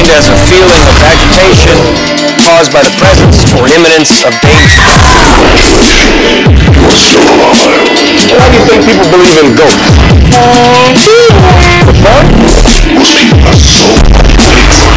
mind as a feeling of agitation caused by the presence or imminence of danger. Why do you think people believe in ghosts? Anymore.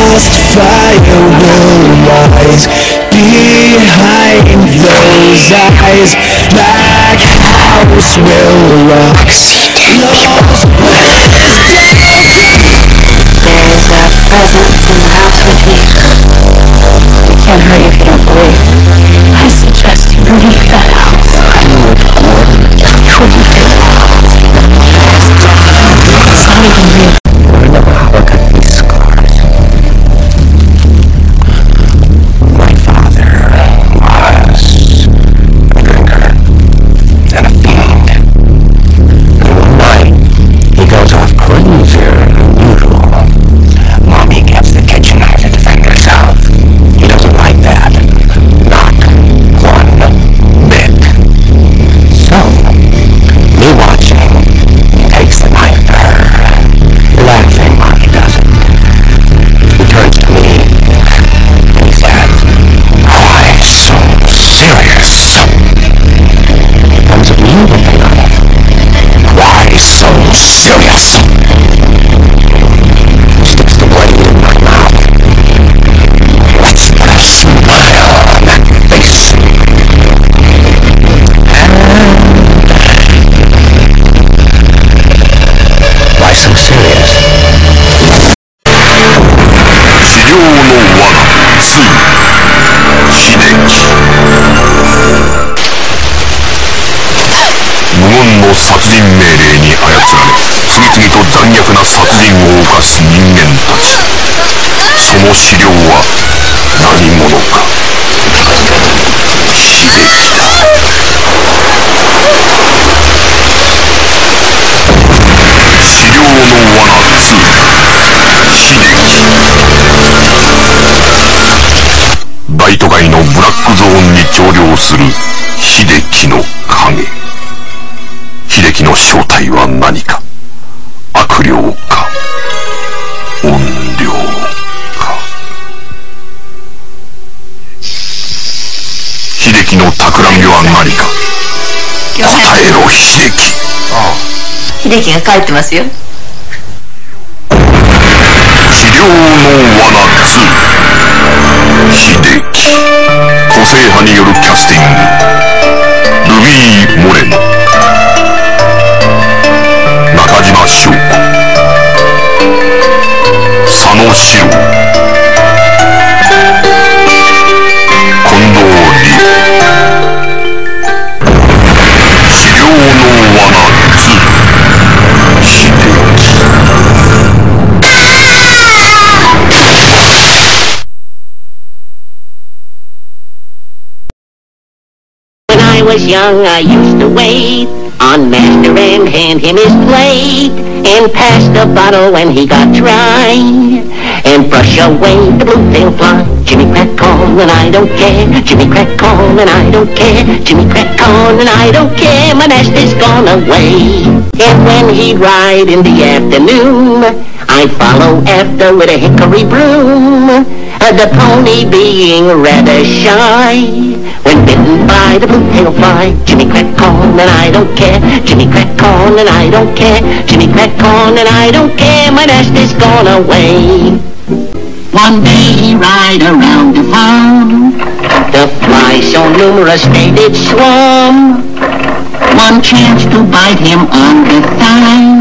last fire will rise behind those eyes. Black house will rock. Lost There's a presence in the house with me. I can't hurt you if you don't believe. I suggest you leave that house. の資料は何者か。資料の罠2大都会のブラックゾーンに乗涼する秀樹の影。秀樹の正体は何か。秀樹。秀樹が帰ってますよ。治療の罠2秀樹。個性派によるキャスティン。グルビー・モレノ。中島翔子。佐野史 I was young, I used to wait on master and hand him his plate and pass the bottle when he got dry and brush away the blue-tailed fly. Jimmy crack on and I don't care. Jimmy crack on and I don't care. Jimmy crack on and I don't care. My master's gone away. And when he'd ride in the afternoon, I'd follow after with a hickory broom. Uh, the pony being rather shy when bitten by the blue-tailed fly. Jimmy crack on and I don't care. Jimmy crack on and I don't care. Jimmy crack on and I don't care. My master's gone away. One day he ride around the farm. The flies so numerous they did swarm. One chance to bite him on the thigh.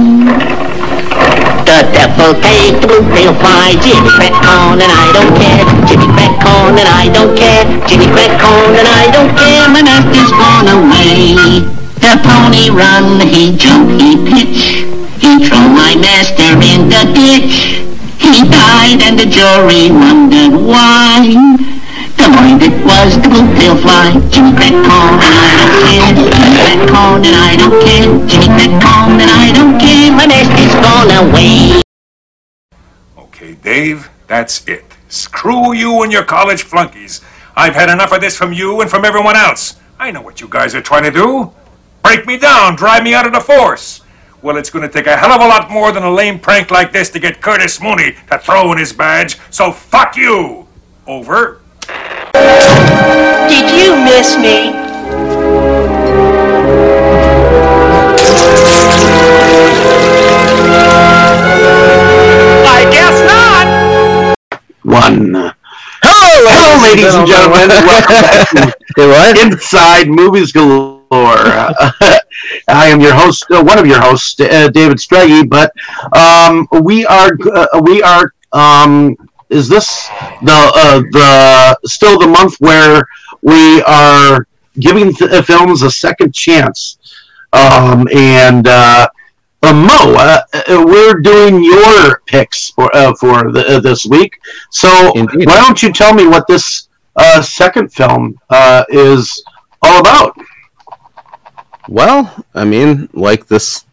The devil take the blue-tailed fly. Jimmy crack on and I don't care. Jimmy crack on and I don't care. Jimmy crack on and I don't care. My master's gone away. The pony run, he jump, he pitch. He throw my master in the ditch. He died and the jury wondered why. Mind it was the blue-tailed fly. Jimmy and I don't care. Jimmy and I don't care. Jimmy and I don't care. My gone away. Okay, Dave, that's it. Screw you and your college flunkies. I've had enough of this from you and from everyone else. I know what you guys are trying to do. Break me down, drive me out of the force. Well, it's going to take a hell of a lot more than a lame prank like this to get Curtis Mooney to throw in his badge, so fuck you! Over. Did you miss me? I guess not. One. Hello, Hello, ladies and gentlemen. Welcome back to Inside Movies Galore. Uh, I am your host, uh, one of your hosts, uh, David Strege. But um, we are, uh, we are. Um, is this the uh, the still the month where we are giving th- films a second chance? Um, and uh, uh, Mo, uh, uh, we're doing your picks for uh, for the, uh, this week. So Indeed. why don't you tell me what this uh, second film uh, is all about? Well, I mean, like this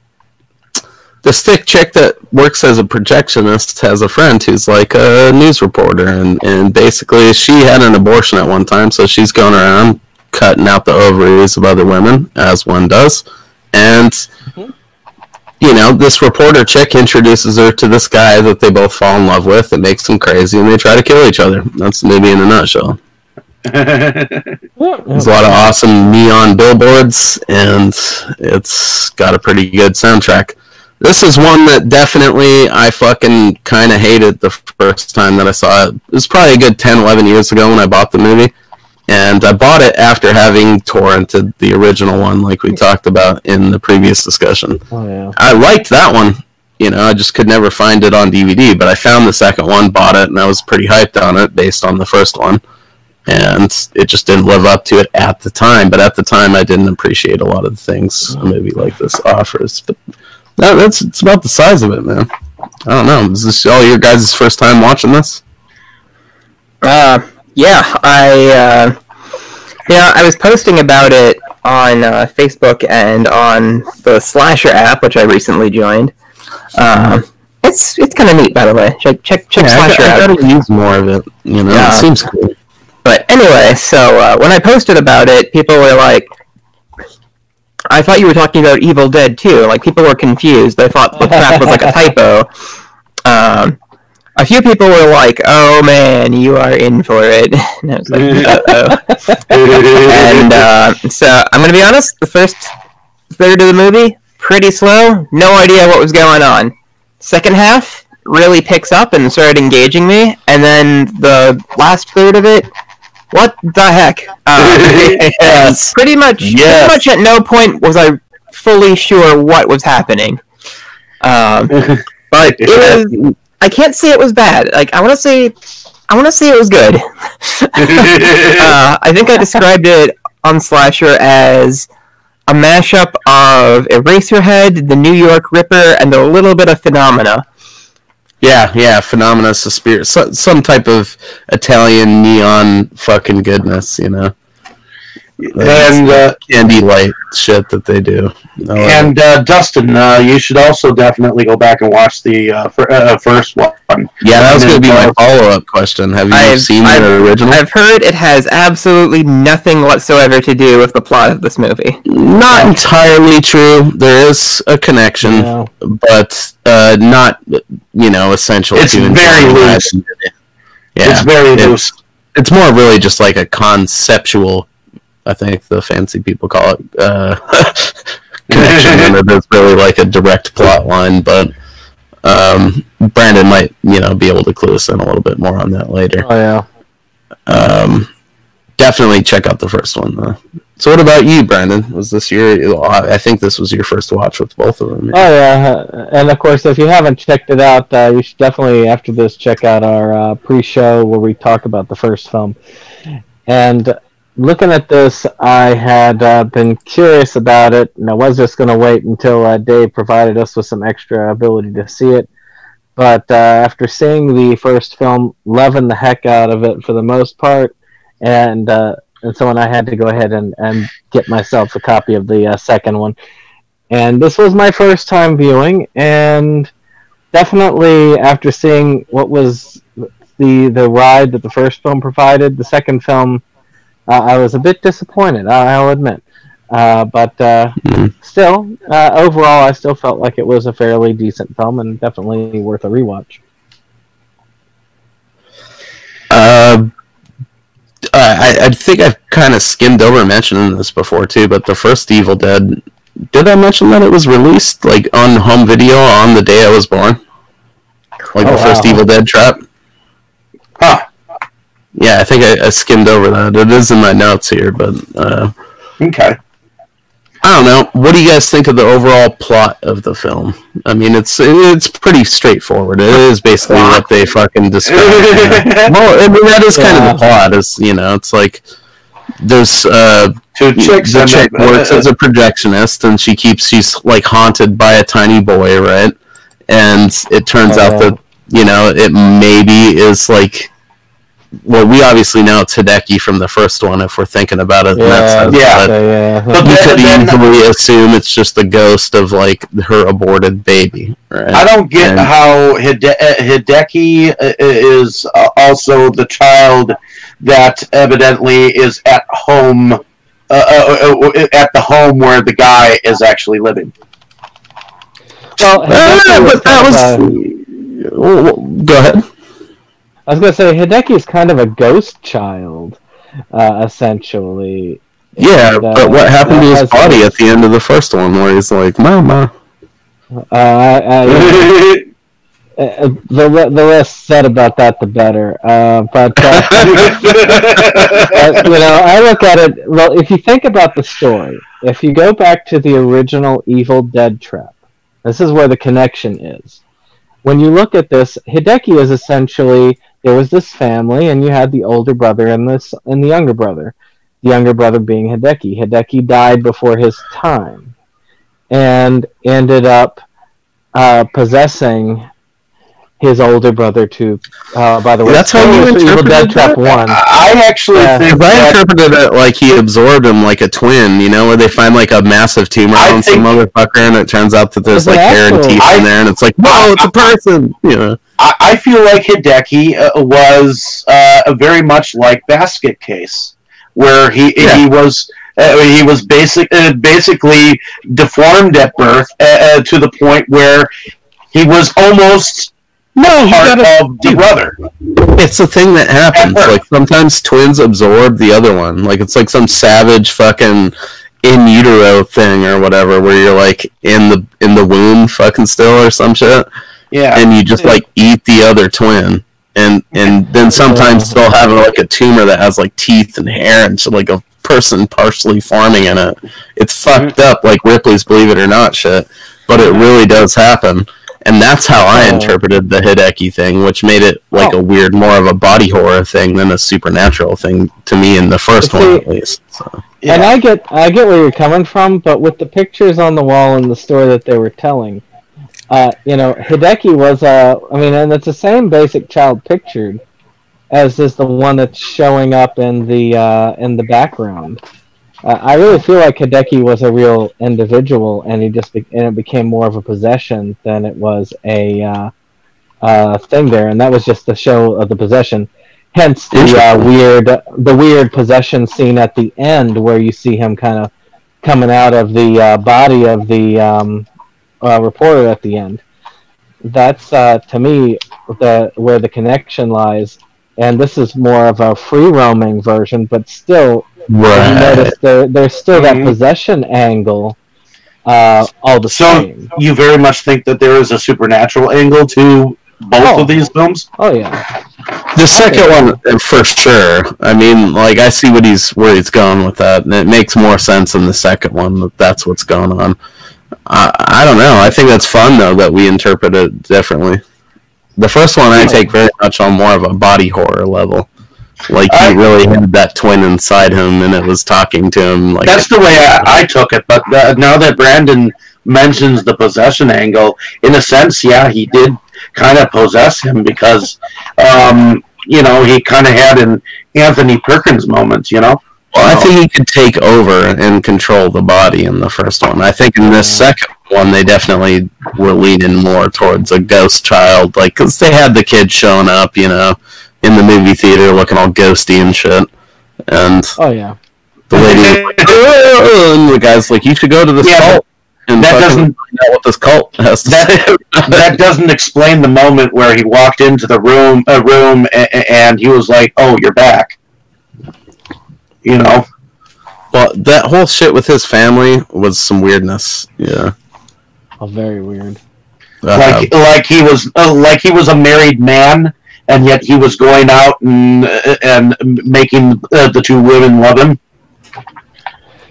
this thick chick that works as a projectionist has a friend who's like a news reporter and, and basically she had an abortion at one time, so she's going around cutting out the ovaries of other women, as one does. And mm-hmm. you know, this reporter chick introduces her to this guy that they both fall in love with. It makes them crazy, and they try to kill each other. That's maybe in a nutshell. There's a lot of awesome neon billboards, and it's got a pretty good soundtrack. This is one that definitely I fucking kind of hated the first time that I saw it. It was probably a good 10, 11 years ago when I bought the movie. And I bought it after having torrented the original one, like we talked about in the previous discussion. Oh yeah. I liked that one. You know, I just could never find it on DVD, but I found the second one, bought it, and I was pretty hyped on it based on the first one. And it just didn't live up to it at the time. But at the time, I didn't appreciate a lot of the things a movie like this offers. But no, that's it's about the size of it, man. I don't know. Is this all your guys' first time watching this? Uh, yeah, I, uh, yeah, I was posting about it on uh, Facebook and on the Slasher app, which I recently joined. Uh, it's it's kind of neat, by the way. Check check check Yeah, I, Slasher I out. gotta use more of it. You know, Yeah. it seems cool. But anyway, so uh, when I posted about it, people were like, "I thought you were talking about Evil Dead too." Like people were confused. They thought the crap was like a typo. Um, a few people were like, "Oh man, you are in for it," and I was like, "Uh oh." and uh, so I'm gonna be honest. The first third of the movie pretty slow. No idea what was going on. Second half really picks up and started engaging me, and then the last third of it. What the heck? Uh, Yes. Pretty much. Yes. Pretty much at no point was I fully sure what was happening. Um, but it was. I can't say it was bad. Like I want to say, I want to say it was good. uh, I think I described it on Slasher as a mashup of Eraserhead, the New York Ripper, and a little bit of Phenomena. Yeah, yeah, Phenomena Suspir, so, some type of Italian neon fucking goodness, you know. And uh, candy light shit that they do. I and uh, Dustin, uh, you should also definitely go back and watch the uh, fir- uh, first one. yeah, that was going to be my uh, follow up question. Have you I've- seen I've- the original? I've heard it has absolutely nothing whatsoever to do with the plot of this movie. Not entirely true. There is a connection, Yeah. but uh, not you know essential It's to very loose. Yeah, it's very it's- loose. it's more really just like a conceptual i think the fancy people call it uh, connection and it is really like a direct plot line but um, brandon might you know be able to clue us in a little bit more on that later. Oh yeah. um, definitely check out the first one though. So what about you brandon? Was this your i think this was your first watch with both of them. Oh yeah, and of course, if you haven't checked it out, uh, you should definitely after this check out our uh, pre-show where we talk about the first film. And looking at this, I had uh, been curious about it, and I was just going to wait until uh, Dave provided us with some extra ability to see it. But uh, after seeing the first film, loving the heck out of it for the most part, and uh, and so when I had to go ahead and, and get myself a copy of the uh, second one and this was my first time viewing and definitely after seeing what was the the ride that the first film provided the second film I was a bit disappointed. I, I'll admit. Uh, but uh, Mhm. still, uh, overall, I still felt like it was a fairly decent film and definitely worth a rewatch. Uh, I, I think I've kind of skimmed over mentioning this before too, but the first Evil Dead, did I mention that it was released like on home video on the day I was born? Like Oh, the first wow. Evil Dead trap? Huh. Yeah, I think I, I skimmed over that. It is in my notes here, but uh, Okay. I don't know. What do you guys think of the overall plot of the film? I mean, it's it's pretty straightforward. It is basically what they fucking describe. well, I mean, that is kind of the plot. Is you know, it's like there's uh, Two chicks the chick a- works as a projectionist, and she keeps she's like haunted by a tiny boy, right? And it turns Oh, out that you know it maybe is like. Well, we obviously know it's Hideki from the first one if we're thinking about it. in that Yeah, Yeah. but- So, yeah. But you could then- easily assume it's just the ghost of like her aborted baby, right? I don't get And- how Hide- uh, Hideki uh, is uh, also the child that evidently is at home, uh, uh, uh, at the home where the guy is actually living. Well, Ah, but that was. a- Well, well, Go ahead. I was gonna say Hideki is kind of a ghost child, uh, essentially. Yeah, And, uh, but what happened to his body at the end of the first one, where he's like, "Mama"? Uh, I, I, uh, the the less said about that, the better. Uh, but uh, uh, you know, I look at it. Well, if you think about the story, if you go back to the original Evil Dead trap, this is where the connection is. When you look at this, Hideki is essentially there was this family, and you had the older brother and this and the younger brother. The younger brother being Hideki. Hideki died before his time, and ended up uh, possessing his older brother to. Uh, by the way, That's how you spoilers interpreted Dead Trap that? One. I actually Yeah. think Because I that interpreted it like he absorbed him like a twin, you know, where they find like a massive tumor I on some motherfucker, and it turns out that there's It's an like hair and teeth I- in there, and it's like, no, it's a person, you know. I, I feel like Hideki uh, was uh, very much like Basket Case, where he Yeah. he was uh, he was basic uh, basically deformed at birth uh, uh, to the point where he was almost No, you part gotta- of the brother. It's a thing that happens. At. Like sometimes twins absorb the other one. Like it's like some savage fucking in utero thing or whatever, where you're like in the in the womb fucking still or some shit, Yeah, and you just like eat the other twin. And and then sometimes oh. they'll have like a tumor that has like teeth and hair and shit, like a person partially forming in it. It's fucked mm-hmm. up, like Ripley's Believe It or Not shit, but it really does happen. And that's how I Oh. interpreted the Hideki thing, which made it like Oh. a weird, more of a body horror thing than a supernatural thing to me in the first See- one, at least. So. yeah. And I get I get where you're coming from, but with the pictures on the wall and the story that they were telling, uh, you know, Hideki was a. I mean, and it's the same basic child pictured as is the one that's showing up in the uh, in the background. Uh, I really feel like Hideki was a real individual, and he just be- and it became more of a possession than it was a uh, uh, thing there, and that was just the show of the possession. Hence the uh, weird the weird possession scene at the end where you see him kind of coming out of the uh, body of the um, uh, reporter at the end. That's uh, to me the where the connection lies, and this is more of a free roaming version, but still if you Right. notice there, there's still that Mhm. possession angle uh, all the So same. you very much think that there is a supernatural angle to both Oh. of these films? Oh yeah, The second one, uh, for sure. I mean, like I see what he's where he's going with that, and it makes more sense in the second one that that's what's going on. I, I don't know. I think that's fun though that we interpret it differently. The first one I take very much on more of a body horror level. Like he I- really had that twin inside him, and it was talking to him. Like That's the way I, I took it. But uh, now that Brandon mentions the possession angle, in a sense, yeah, he did kind of possess him because, um, you know, he kind of had an Anthony Perkins moment, you know? Well, I think he could take over and control the body in the first one. I think in this second one, they definitely were leaning more towards a ghost child, like because they had the kid showing up, you know, in the movie theater looking all ghosty and shit. and Oh yeah. the lady was like, "Oh," and the guy's like, "You should go to this Yeah, cult." And that doesn't- find out what this cult has to say. that that doesn't explain the moment where he walked into the room a room and, and he was like, "Oh, you're back." You know, Well, that whole shit with his family was some weirdness. Yeah. Oh, very weird. Uh, like like he was uh, like he was a married man, and yet he was going out and uh, and making uh, the two women love him.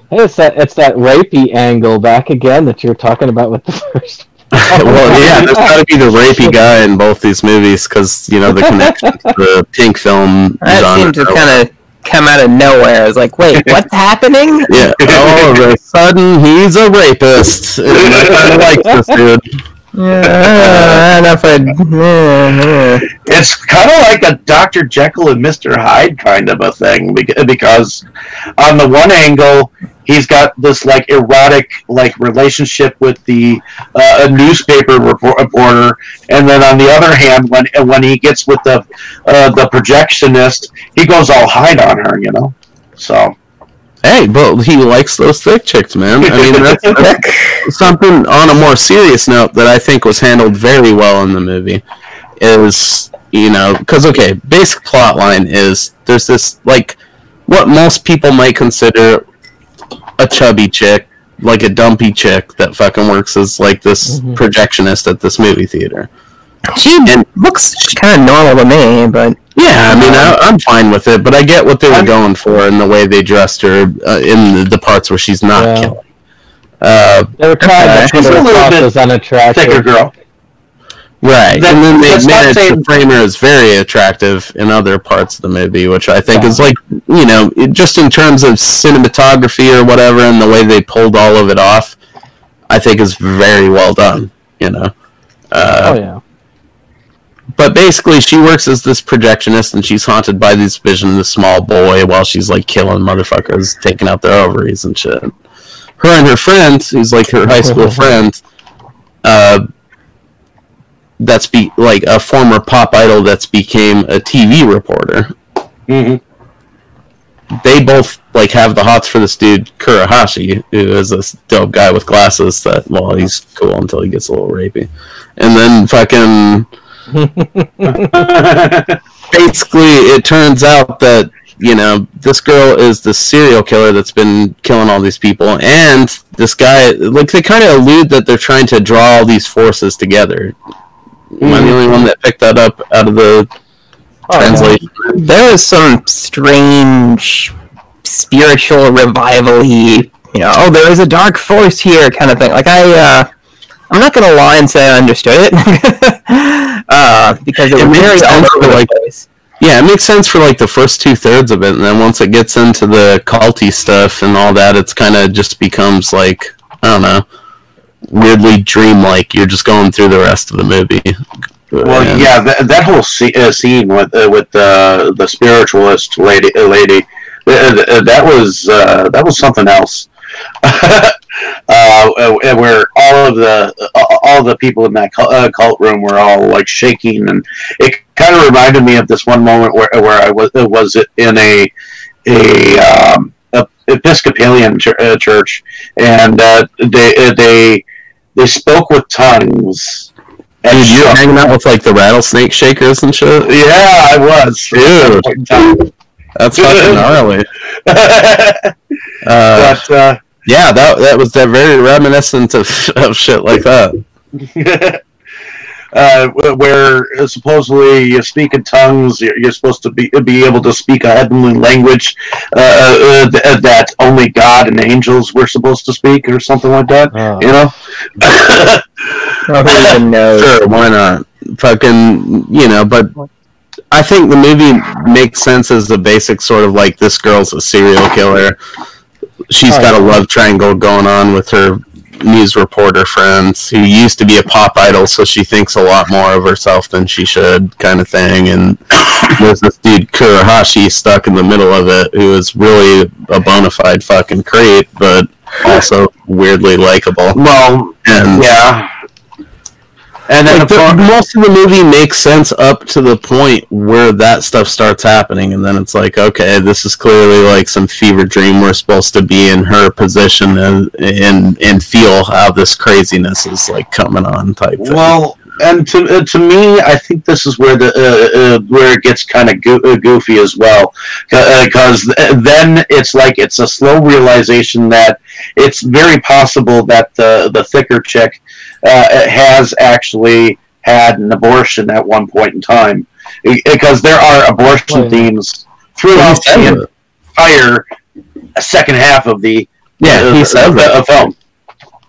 Hey, it's that it's that rapey angle back again that you were talking about with the first. well, yeah, there's got to be the rapey guy in both these movies because you know the connection to the pink film That genre. seemed to kind of come out of nowhere. I was like, wait, what's happening? Yeah. All of a sudden, he's a rapist. And I kind of like this dude. Yeah, enough. I, It's kind of like a Dr. Jekyll and Mr. Hyde kind of a thing because on the one angle he's got this like erotic like relationship with the uh, newspaper reporter and then on the other hand when when he gets with the uh, the projectionist he goes all Hyde on her you know so Hey, but he likes those thick chicks, man. I mean, that's, that's something on a more serious note that I think was handled very well in the movie. Is you know, because okay, basic plot line is there's this like what most people might consider a chubby chick, like a dumpy chick that fucking works as like this mm-hmm. projectionist at this movie theater. she and looks kind of normal to me, but Yeah, I mean, I, I'm fine with it, but I get what they were going for in the way they dressed her uh, in the, the parts where she's not Yeah. killing. Uh, They were trying Okay. to put She's a her little across bit as unattractive. thicker girl right, That- and then they that's managed saying- to frame her as very attractive in other parts of the movie, which I think Yeah. is like, you know, it, just in terms of cinematography or whatever, and the way they pulled all of it off, I think is very well done. You know. Uh, Oh yeah. But basically she works as this projectionist and she's haunted by this vision of this small boy while she's like killing motherfuckers taking out their ovaries and shit her and her friend who's like her high school friend uh that's be like a former pop idol that's became a tv reporter mm-hmm. they both like have the hots for this dude Kurahashi, who is this dope guy with glasses that well he's cool until he gets a little rapey. And then fucking basically it turns out that you know this girl is the serial killer that's been killing all these people and this guy like they kind of allude that they're trying to draw all these forces together. Am i the only one that picked that up out of the Oh, translation? There was some strange spiritual revival-y, you know, oh, there is a dark force here kind of thing. Like, I, uh, I'm not gonna lie and say I understood it, uh, because it, It was very sense all for, over the like, place. Yeah, it makes sense for like the first two thirds of it, and then once it gets into the culty stuff and all that, it's kind of just becomes like I don't know, weirdly dreamlike. You're just going through the rest of the movie. Well, And- yeah, that, that whole sce- uh, scene with uh, with the the spiritualist lady, uh, lady, uh, uh, that was uh, that was something else. uh, where all of the uh, all the people in that cult, uh, room were all like shaking, and it kind of reminded me of this one moment where where I was was in a a, um, a Episcopalian uh, church, and uh, they they they spoke with tongues. and Dude, you're shook. hanging out with like the rattlesnake shakers and shit. Yeah, I was. Dude. That's fucking gnarly. but Uh, uh, yeah, that that was that very reminiscent of, of shit like that. uh, where uh, supposedly you speak in tongues, you're, you're supposed to be be able to speak a heavenly language uh, uh, th- that only God and angels were supposed to speak, or something like that. Oh. You know. Who even knows? Sure, why not? Fucking, you know, but I think the movie makes sense as the basic sort of like this girl's a serial killer. She's got a love triangle going on with her news reporter friends who used to be a pop idol, so she thinks a lot more of herself than she should, kind of thing. And there's this dude Kurahashi stuck in the middle of it, who is really a bona fide fucking creep, but also weirdly likable. Well, And yeah. And then Like, the, most of the movie makes sense up to the point where that stuff starts happening, and then it's like, okay, this is clearly like some fever dream. We're supposed to be in her position and and and feel how this craziness is like coming on type thing. Well, and to uh, to me, I think this is where the uh, uh, where it gets kind of go- uh, goofy as well, because then it's like it's a slow realization that it's very possible that the the thicker chick uh, has actually had an abortion at one point in time, because there are abortion Right. themes throughout the entire second half of the Yeah, uh, he said the- that. the film.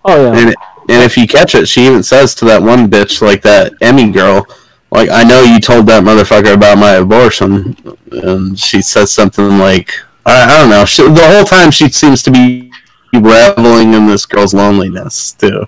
Oh yeah. And and if you catch it, she even says to that one bitch, like that Emmy girl, like I know you told that motherfucker about my abortion, and she says something like I, I don't know. She, the whole time she seems to be reveling in this girl's loneliness too.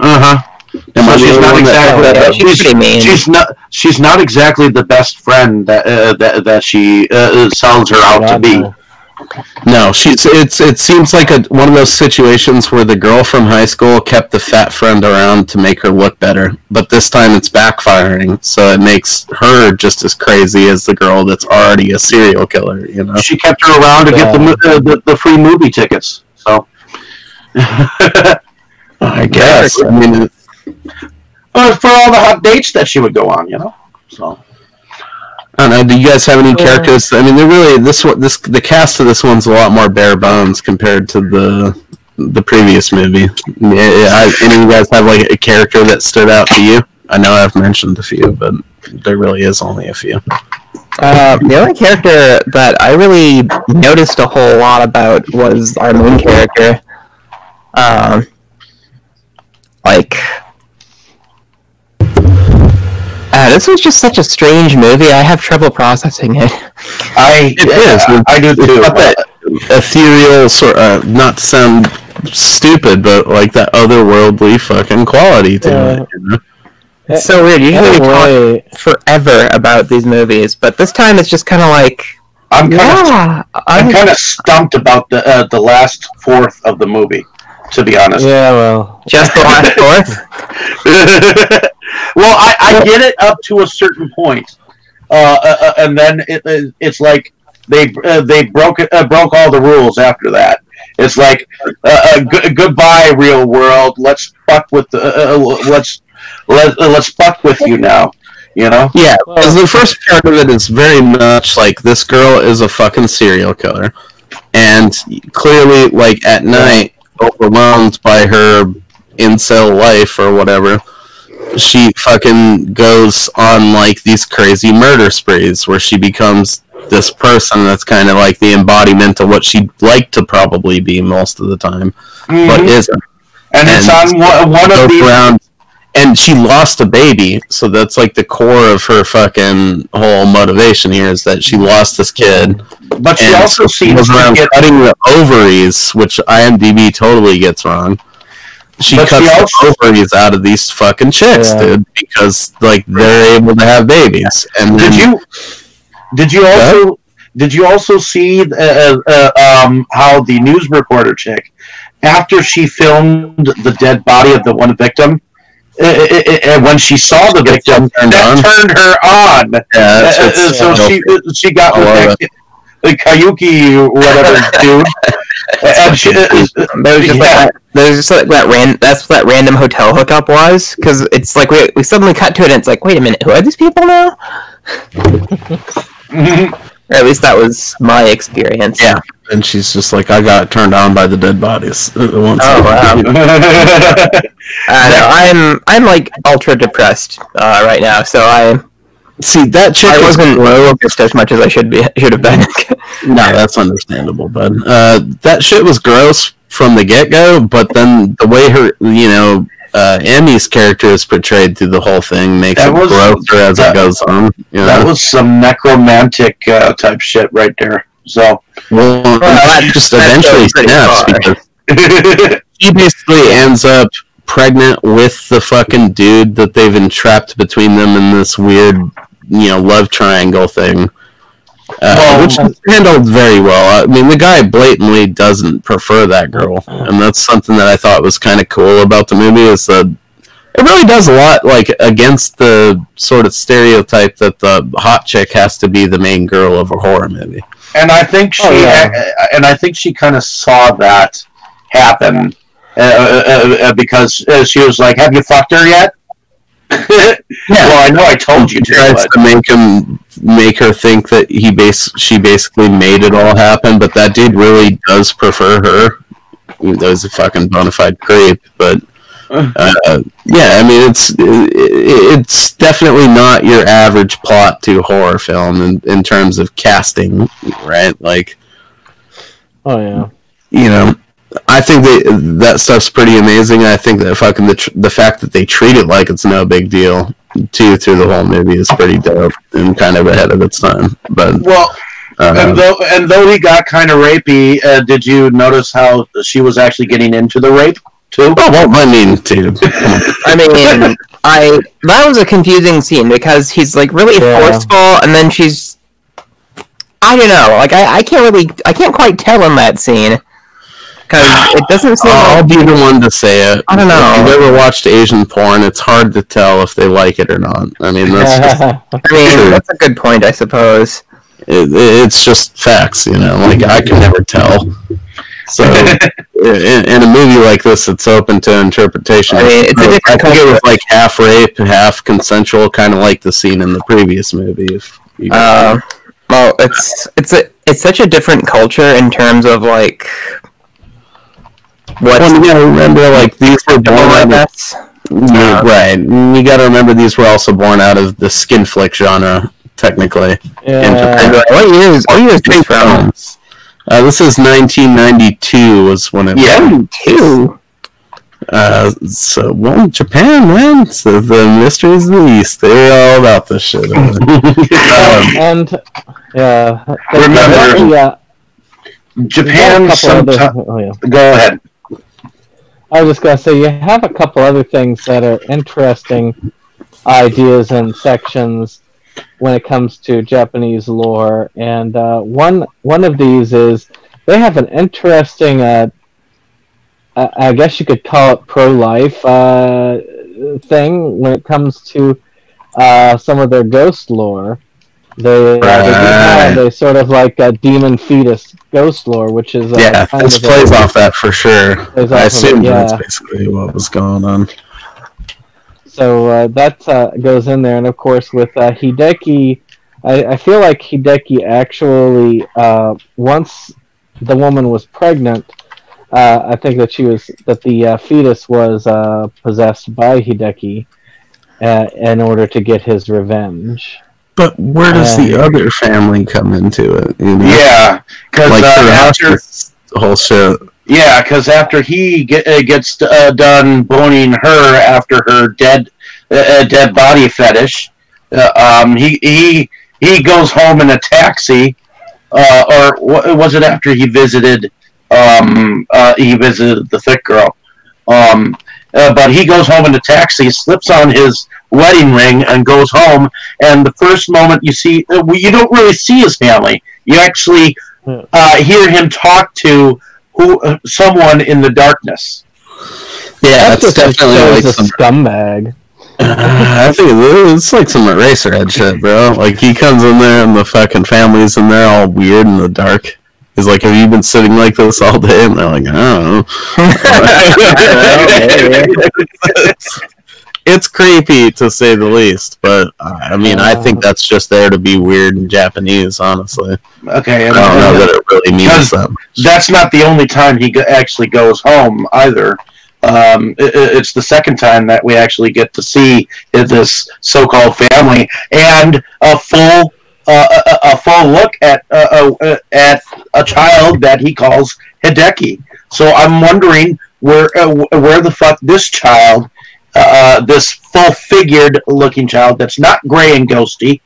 Uh huh. Am So she's not one that- exactly. Yeah, she's pretty. She's not. She's not exactly the best friend that uh, that, that she uh, sells her out to God, be. No. No, she's it's it seems like a one of those situations where the girl from high school kept the fat friend around to make her look better, but this time it's backfiring, so it makes her just as crazy as the girl that's already a serial killer. You know, She kept her around to get the, mo- uh, the the free movie tickets. So. I guess. I mean, Well, for all the hot dates that she would go on, you know. So I don't know. Do you guys have any characters? I mean, they're really this one. This the cast of this one's a lot more bare bones compared to the the previous movie. Yeah, I, any of you guys have like a character that stood out to you? I know I've mentioned a few, but there really is only a few. Uh, the only character that I really noticed a whole lot about was our main character. Um, like, uh, this was just such a strange movie. I have trouble processing it. I It is. I, I do It's too. got that ethereal sort. of, not to sound stupid, but like that otherworldly fucking quality to Yeah. it. You know? It's so weird. Usually we talk Anyway, forever about these movies, but this time it's just kind of like, I'm kind of yeah, I'm I'm, kind of stumped about the uh, the last fourth of the movie, to be honest. yeah, well, just the last fourth. well, I, I get it up to a certain point, uh, uh, uh, and then it, it, it's like they uh, they broke uh, broke all the rules after that. It's like uh, uh, g- goodbye, real world. Let's fuck with the uh, uh, let's let uh, let's fuck with you now. You know. Yeah, Well- because the first part of it is very much like this girl is a fucking serial killer, and clearly, like at night, overwhelmed by her incel life or whatever, she fucking goes on like these crazy murder sprees where she becomes this person that's kind of like the embodiment of what she'd like to probably be most of the time, but Mhm. isn't and it's on one, one of these. around and she lost a baby so that's like the core of her fucking whole motivation here is that she lost this kid But she also so she seems to around get cutting the ovaries which imdb totally gets wrong she But she cuts also- the ovaries out of these fucking chicks Yeah. dude because like they're able to have babies and then Did you? Did you also? Did you also see uh, uh, um, how the news reporter chick, after she filmed the dead body of the one victim, uh, uh, uh, when she saw the victim, turned that on? turned her on. yeah, that's, Uh, uh, so yeah. she she got with love that, the Kayuki whatever dude, and she, uh, uh, There was just like that, there's just like that ran that's what that random hotel hookup was because it's like we, we suddenly cut to it and it's like wait a minute who are these people now at least that was my experience Yeah. And she's just like i got turned on by the dead bodies uh, once oh wow uh, no, I'm I'm like ultra depressed uh, right now so I see that chick I is wasn't focused as much as I should be should have been No, that's understandable, bud. Uh, that shit was gross from the get go, but then the way her, you know, uh, Emmy's character is portrayed through the whole thing makes That it was- grosser as that- it goes on. You know? that was some necromantic uh, type shit right there. So. well, that just that eventually snaps because he basically ends up pregnant with the fucking dude that they've entrapped between them in this weird, you know, love triangle thing. Uh, Well- which is handled very well. I mean, the guy blatantly doesn't prefer that girl, and that's something that I thought was kind of cool about the movie. Is that It really does a lot, like against the sort of stereotype that the hot chick has to be the main girl of a horror movie. And I think she Oh, yeah. uh, and I think she kind of saw that happen uh, uh, uh, because uh, she was like, "Have you fucked her yet?" Well, I know I told you to. tries but- to make him make her think that he base she basically made it all happen, but that dude really does prefer her. Even though he's a fucking bona fide creep, but uh, yeah, I mean it's it's definitely not your average plot to horror film in, in terms of casting, right? Like Oh yeah. you know, I think they, that stuff's pretty amazing. I think that fucking the, tr- the fact that they treat it like it's no big deal too through the whole movie is pretty dope and kind of ahead of its time. But well, uh, and though and though he got kind of rapey, uh, did you notice how she was actually getting into the rape too? oh well, I mean, dude, I mean, I that was a confusing scene because he's like really Yeah. forceful, and then she's. I don't know. Like I, I can't really, I can't quite tell in that scene because it doesn't seem. I'll like, be the one to say it. I don't know. If you've ever watched Asian porn, it's hard to tell if they like it or not. I mean, that's just I mean, that's a good point, I suppose. it, it's just facts, you know. Like I can never tell. So in, in a movie like this, it's open to interpretation. I mean, it's a I different think it was like half rape, half consensual, kind of like the scene in the previous movie. If you Uh, well, it's it's a it's such a different culture in terms of like what's well, you gotta remember, like these were born out of guess. Yeah, right. You got to remember these were also born out of the skin flick genre, technically. in Japan. Yeah. What years? What years is this from? Films. Uh, this is 1992 was when it Yeah. Two. Uh, so well, Japan, man. So the mysteries of the East. They're all about this shit. um, And yeah. Remember- Yeah. Japan. Other, oh yeah. Go ahead. I was just gonna say you have a couple other things that are interesting ideas and sections when it comes to Japanese lore, and uh, one one of these is they have an interesting, uh, I, I guess you could call it pro-life uh, thing when it comes to uh, some of their ghost lore. They, uh, they do have Right. sort of like a demon fetus ghost lore, which is uh, yeah, kind this plays off that for sure. I of assume that's yeah. basically what was going on. So uh, that uh, goes in there, and of course with uh, Hideki, I, I feel like Hideki actually uh, once the woman was pregnant, uh, I think that she was that the uh, fetus was uh, possessed by Hideki uh, in order to get his revenge. But where does the other family come into it? You know? Yeah, because like uh, after this whole shit. Yeah, because after he get, uh, gets uh, done boning her after her dead uh, uh, dead body fetish, uh, um, he he he goes home in a taxi, uh, or was it after he visited? Um, uh, he visited the thick girl, um, uh, but he goes home in a taxi, slips on his wedding ring, and goes home. And the first moment you see, you don't really see his family. You actually uh, hear him talk to who uh, someone in the darkness. Yeah, that's, just definitely shows like a some. scumbag. I think it's like some Eraserhead shit, bro. Like he comes in there and the fucking family's in there all weird in the dark. He's like, "Have you been sitting like this all day?" And they're like, "I don't know." it's creepy to say the least, but uh, I mean, I think that's just there to be weird in Japanese. Honestly, Okay, I don't know that it really means that. that's not the only time he actually goes home either. Um, i- i- it's the second time that we actually get to see this so-called family and a full uh, a, a full look at uh, uh, at a child that he calls Hideki. So I'm wondering where uh, where the fuck this child, uh, this full-figured looking child that's not gray and ghosty,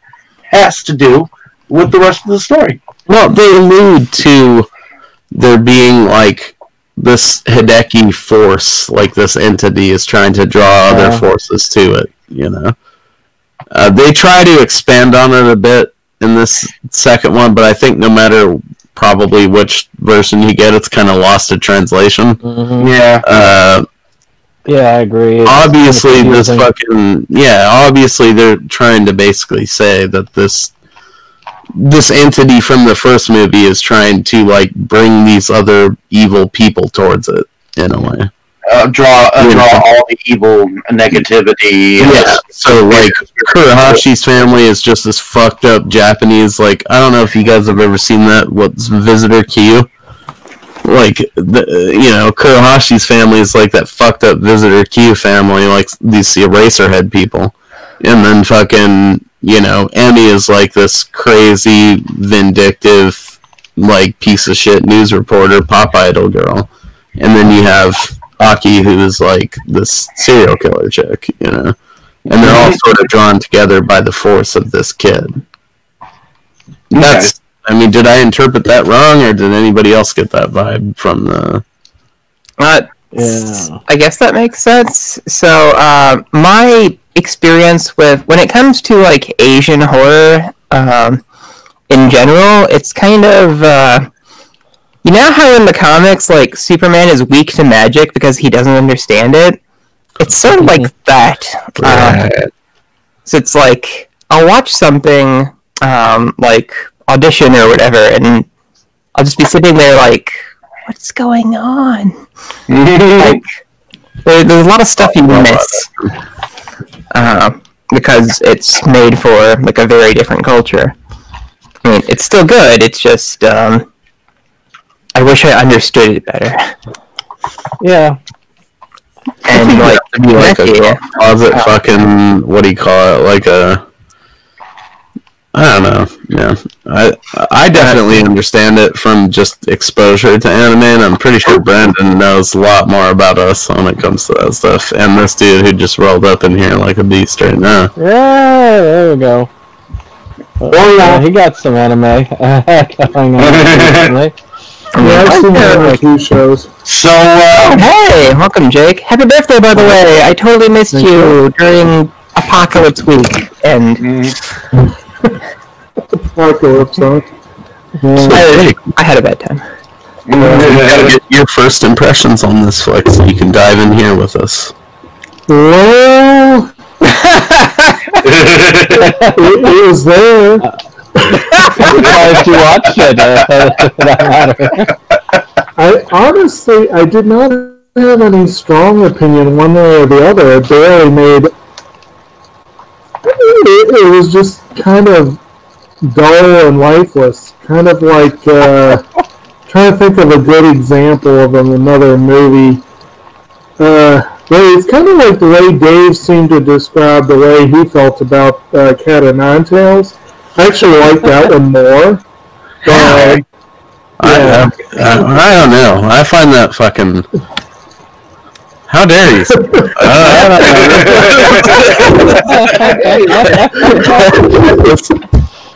has to do with the rest of the story. Well, they allude to there being like this Hideki force, like this entity is trying to draw other Yeah. forces to it. You know, uh, they try to expand on it a bit in this second one, but I think no matter probably which version you get, it's kind of lost to translation. Mhm. Yeah. Uh, Yeah, I agree. It's obviously this confusing. fucking yeah obviously they're trying to basically say that this this entity from the first movie is trying to like bring these other evil people towards it in a way Uh, draw uh, Yeah. draw all the evil negativity. yeah so like kurahashi's family is just this fucked up japanese like i don't know if you guys have ever seen that what's visitor q like the, you know kurahashi's family is like that fucked up visitor q family like these eraserhead people. And then fucking you know Emi is like this crazy vindictive like piece of shit news reporter pop idol girl. And then you have aki who's like this serial killer chick you know. And they're all sort of drawn together by the force of this kid. That's i mean did i interpret that wrong or did anybody else get that vibe from the Uh, Yeah. I guess that makes sense. So, uh, my experience with when it comes to like Asian horror, um, in general, it's kind of uh, you know how in the comics, like Superman is weak to magic because he doesn't understand it. It's sort of like that. Uh, so it's like I'll watch something um, like audition or whatever, and I'll just be sitting there like, "What's going on?" like, there, there's a lot of stuff you miss uh, because it's made for like a very different culture. I mean, it's still good. It's just um, I wish I understood it better. Yeah. And like, to be like a closet Uh, fucking what do you call it like a I don't know. Yeah, I I definitely understand it from just exposure to anime, and I'm pretty sure Brandon knows a lot more about us when it comes to that stuff. And this dude who just rolled up in here like a beast right now. Yeah, there we go. Oh yeah, he got some anime going on recently. Yeah, I've seen that on a few shows. So, uh, Oh, hey, welcome, Jake. Happy birthday, by the way. I totally missed Thank you during Apocalypse Week, and Apocalypse, huh? I, I had a bad time. You gotta get your first impressions on this flick, so you can dive in here with us. Well, it, it was there. If you watched it, uh, that matter. I honestly, I did not have any strong opinion one way or the other. It barely made. It, it was just kind of dull and lifeless. Kind of like uh, trying to think of a good example of another movie. Uh, it's kind of like the way Dave seemed to describe the way he felt about uh, Cat o' Nine Tails. I actually like that one more. But, I, I, I don't know. I find that fucking. How dare you?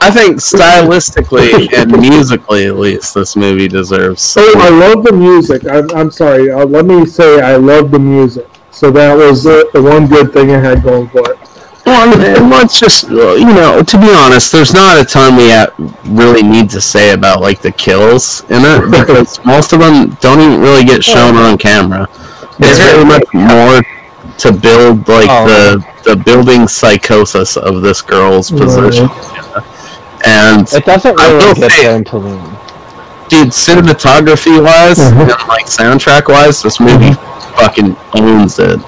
I think stylistically and musically, at least, this movie deserves. Oh, I love the music. I'm, I'm sorry. Uh, let me say I love the music. So that was uh, the one good thing I had going for it. Well, and let's just, uh, you know, to be honest, there's not a ton we really need to say about like the kills in it because most of them don't even really get shown on camera. It's very much more to build like Oh. the the building psychosis of this girl's mm-hmm. position. And It doesn't really get say- the dude, cinematography wise and mm-hmm. like soundtrack wise, this movie mm-hmm. fucking owns it.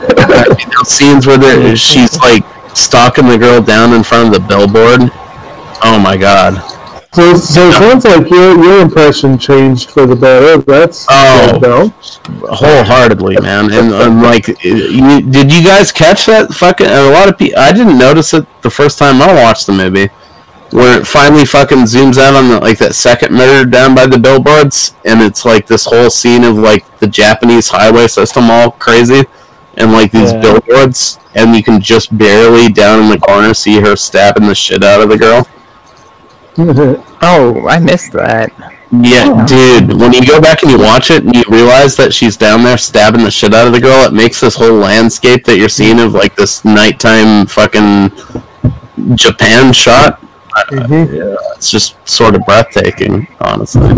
I mean, those scenes where there, she's like stalking the girl down in front of the billboard. Oh my god! So, so it sounds like your, your impression changed for the better. That's Oh. though. Wholeheartedly, man. And, and like, did you guys catch that? Fucking a lot of people. I didn't notice it the first time I watched the movie. Where it finally fucking zooms out on the, like that second murder down by the billboards, and it's like this whole scene of like the Japanese highway system all crazy, and like these Yeah. billboards, and you can just barely down in the corner see her stabbing the shit out of the girl. Oh, I missed that. Yeah, dude. When you go back and you watch it, and you realize that she's down there stabbing the shit out of the girl, it makes this whole landscape that you're seeing of like this nighttime fucking Japan shot. Uh, yeah, it's just sort of breathtaking, honestly.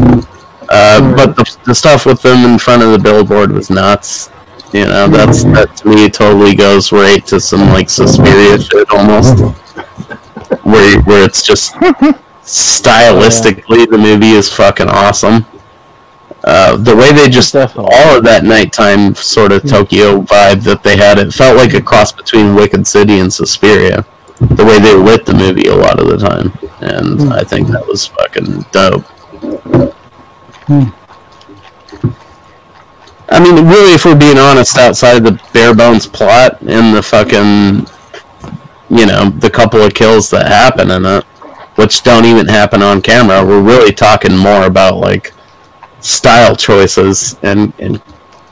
Uh, but the, the stuff with them in front of the billboard was nuts. You know, that's that to me totally goes right to some like Suspiria shit almost, where where it's just stylistically the movie is fucking awesome. Uh, the way they just all of that nighttime sort of hmm. Tokyo vibe that they had, it felt like a cross between Wicked City and Suspiria. The way they lit the movie a lot of the time, and hmm. I think that was fucking dope. Hmm. I mean, really, if we're being honest, outside of the bare bones plot and the fucking, you know, the couple of kills that happen in it, which don't even happen on camera, we're really talking more about like style choices and and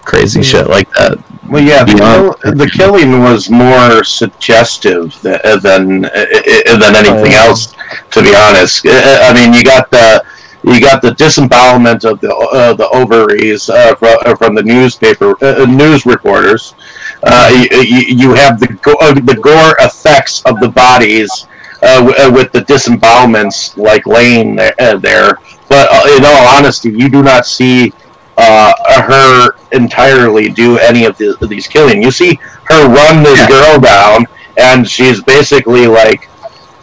crazy shit like that. Well, yeah, the, kill, the killing was more suggestive than than, than anything else. To be honest, Uh, I mean, you got the you got the disembowelment of the uh, the ovaries uh, from, from the newspaper uh, news reporters. Uh, you, you have the go- uh, the gore effects of the bodies uh, uh, with the disembowelments like laying there. Uh, there. But uh, in all honesty, you do not see uh, her entirely do any of the, these killing. You see her run this girl down, and she's basically like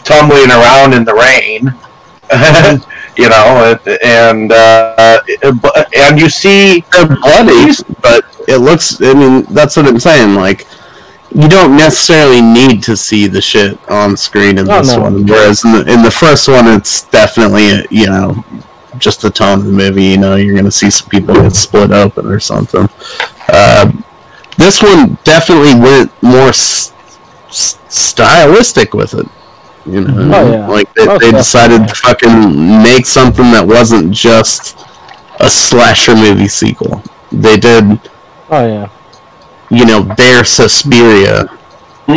tumbling around in the rain. you know, and uh, and you see they're bloody, but it looks. I mean, that's what I'm saying. Like, you don't necessarily need to see the shit on screen in Oh, this no. one. Whereas in the, in the first one, it's definitely you know just the tone of the movie. You know, you're gonna see some people get split open or something. Uh, this one definitely went more s- s- stylistic with it. You know, Oh, yeah. like they, they decided to fucking make something that wasn't just a slasher movie sequel. They did, Oh yeah. You know, their Suspiria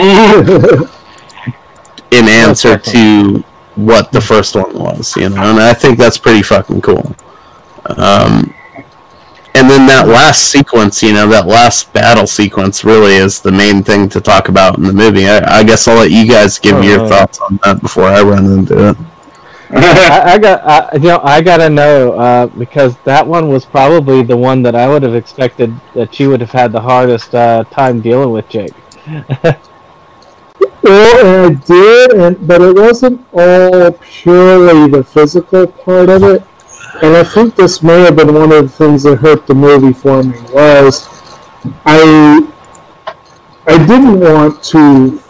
in answer to what the first one was, you know, and I think that's pretty fucking cool. Um, and then that last sequence, you know, that last battle sequence really is the main thing to talk about in the movie. I, I guess I'll let you guys give Oh, your right. thoughts on that before I run into it. I, I got, I, you know, I gotta know uh, because that one was probably the one that I would have expected that you would have had the hardest uh, time dealing with, Jake. Well, and I did, and but it wasn't all purely the physical part of it. And I think this may have been one of the things that hurt the movie for me was I I didn't want to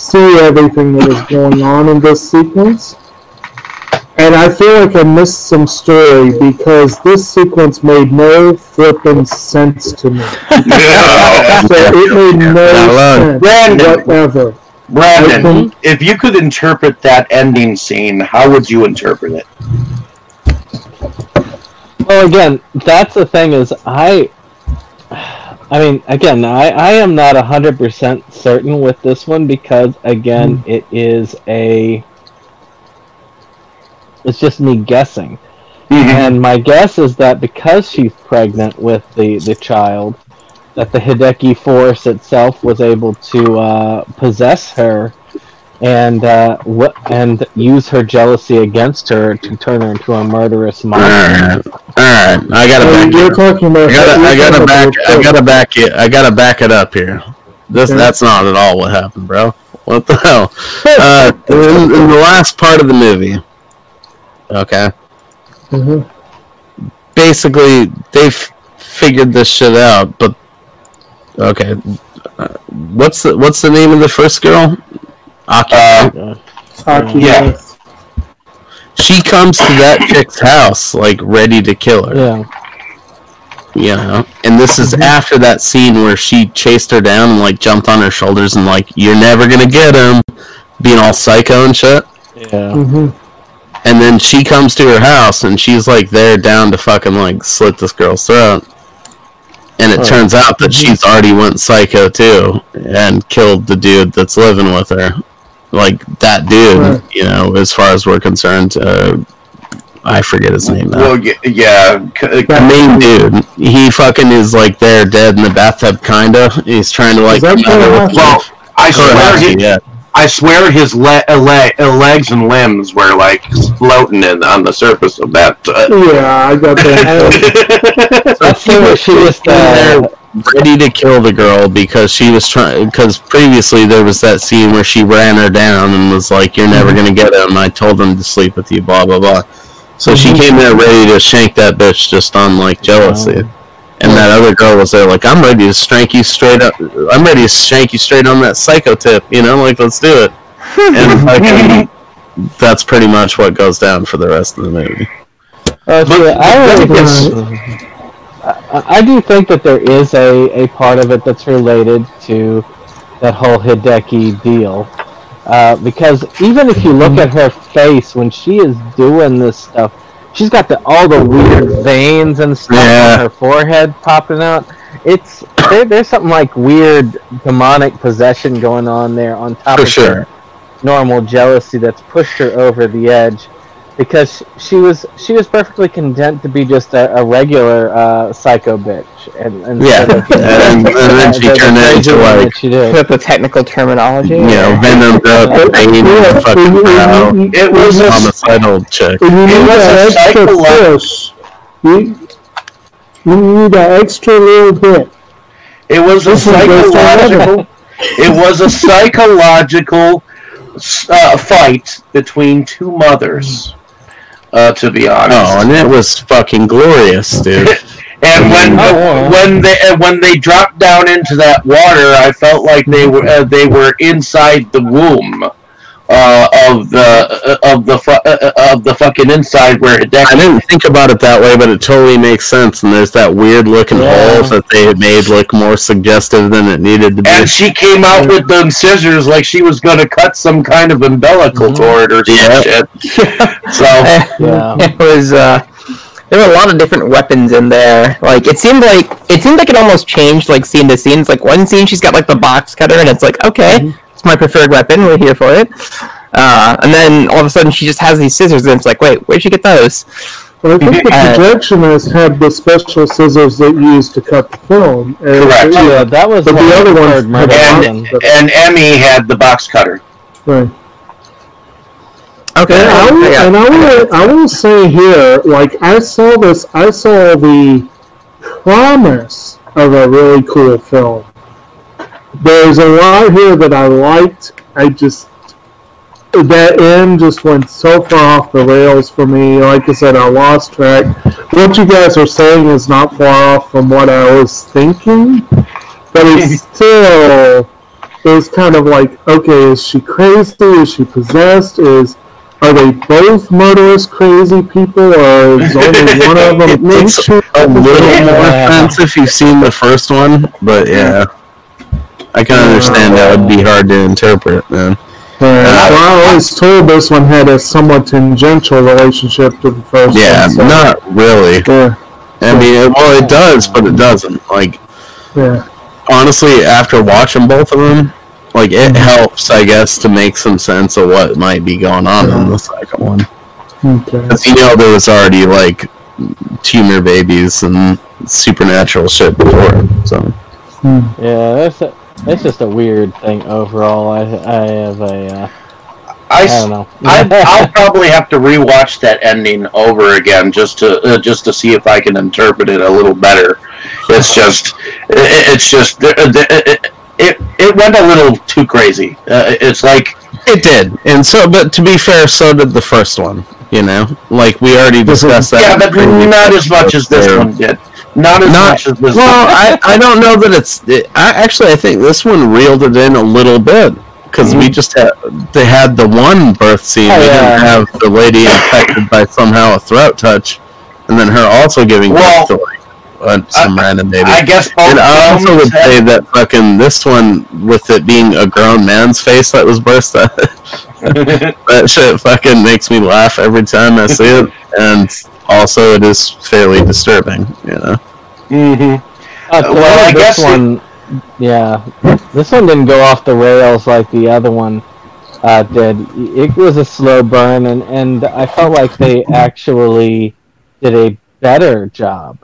see everything that was going on in this sequence. And I feel like I missed some story because this sequence made no flippin' sense to me. so it made no sense Brandon. whatever. Brandon, if you could interpret that ending scene, how would you interpret it? Well, again, that's the thing is I. I mean, again, I, I am not hundred percent certain with this one because again, it is a. It's just me guessing, and my guess is that because she's pregnant with the the child, that the Hideki force itself was able to uh, possess her, and uh, wh- and use her jealousy against her to turn her into a murderous monster. All right, I gotta back you're talking about. I gotta, I gotta back, I gotta back it. I gotta back it up here. This, Okay. that's not at all what happened, bro. What the hell? Uh, in, in the last part of the movie, okay. Mhm. Basically, they've figured this shit out, but okay. Uh, what's the What's the name of the first girl? Aki. Uh, Hockey, Yeah. she comes to that chick's house like ready to kill her. Yeah. you know and this is after that scene where she chased her down and like jumped on her shoulders and like you're never gonna get him being all psycho and shit Yeah. Mhm. and then she comes to her house and she's like there down to fucking like slit this girl's throat and it Oh. turns out that she's already went psycho too and killed the dude that's living with her like that dude Right. you know as far as we're concerned uh, i forget his name now Well, yeah, uh, the main dude, he fucking is like there dead in the bathtub, kinda. He's trying to like. Is that come out of Kurahashi? it. well, I swear, Kurahashi, he, yeah. I swear, his le- uh, le- uh, legs and limbs were like floating in, on the surface of that. Uh, Yeah, I got that. That's the way she was uh, ready to kill the girl because she was trying. Because previously there was that scene where she ran her down and was like, "You're never gonna get him." I told him to sleep with you. Blah blah blah. So she came there ready to shank that bitch just on like jealousy. And that other girl was there like, I'm ready to shank you straight up. I'm ready to shank you straight on that psycho tip. You know, like let's do it. And fucking, that's pretty much what goes down for the rest of the movie. Uh, see, I, really think- I, I do think that there is a, a part of it that's related to that whole Hideki deal. Uh, because even if you look at her face when she is doing this stuff, she's got the, all the weird veins and stuff Yeah. on her forehead popping out. It's there, there's something like weird demonic possession going on there on top For of sure. her normal jealousy that's pushed her over the edge because she was she was perfectly content to be just a, a regular uh, psycho bitch and, and Yeah, and, and then she turned it into like she did. Put the technical terminology. you know venomed up, pain, Yeah, fucking you- brow, It was a, homicidal chick. And you need was that a extra psycholo- You, you need that extra little bit. it was a This one goes to psychological. It was a psychological uh, fight between two mothers. Uh, to be honest. Oh, and it was fucking glorious, dude. And when Oh, yeah. when they uh, when they dropped down into that water, I felt like they were uh, they were inside the womb uh, of the uh, of the fu- uh, of the fucking inside where I didn't think about it that way, but it totally makes sense. And there's that weird looking Yeah. hole that they had made look more suggestive than it needed to be. And she came out with them scissors like she was going to cut some kind of umbilical cord or some Yeah. shit. So Yeah. it was uh there were a lot of different weapons in there. Like it seemed like it seemed like it almost changed like scene to scene. It's like one scene she's got like the box cutter and it's like, okay, it's my preferred weapon, we're here for it. Uh, and then all of a sudden she just has these scissors and it's like, wait, where'd she get those? Well, I think the Uh, projectionist had the special scissors that you used to cut the film. And Correct. Yeah, that was But the other ones third murder and weapon. and Emi had the box cutter. Right. Okay, And I will, yeah. and I will, I will say here, like I saw this, I saw the promise of a really cool film. There's a lot here that I liked. I just that end just went so far off the rails for me. Like I said, I lost track. What you guys are saying is not far off from what I was thinking, but it's still it was kind of like, okay, is she crazy? Is she possessed? Is are they both murderous, crazy people, or is only one of them? It makes a little more Yeah. sense if you've seen the first one, but yeah. I can understand that would be hard to interpret, man. Yeah, well, uh, I always told this one had a somewhat tangential relationship to the first Yeah, one. so- not really. Yeah, I mean, it, well, it does, but it doesn't. Like, yeah. honestly, after watching both of them, like it mm-hmm. helps, I guess, to make some sense of what might be going on in the second one. Okay. Because you know there was already like tumor babies and supernatural shit before, so hmm. Yeah, that's a, that's just a weird thing overall. I I have a uh, I, I s- don't know. I, I'll probably have to rewatch that ending over again just to uh, just to see if I can interpret it a little better. It's just it, it's just uh, it, it it went a little too crazy. Uh, it's like it did. And so, but to be fair, so did the first one. You know, like we already discussed that. yeah, but previous not as much as this episodes. one did. Not as Not- much as this. Well. I, I don't know that it's. It, I actually I think this one reeled it in a little bit because we just had they had the one birth scene. Oh, we yeah. didn't have the lady infected by somehow a throat touch, and then her also giving Well, birth to like uh, some random baby. I guess and I also would say that fucking this one with it being a grown man's face that was burst that shit fucking makes me laugh every time I see it, and also it is fairly disturbing. You know. Mhm. Uh, well, I this guess it- one, yeah, this one didn't go off the rails like the other one uh, did. It was a slow burn, and and I felt like they actually did a better job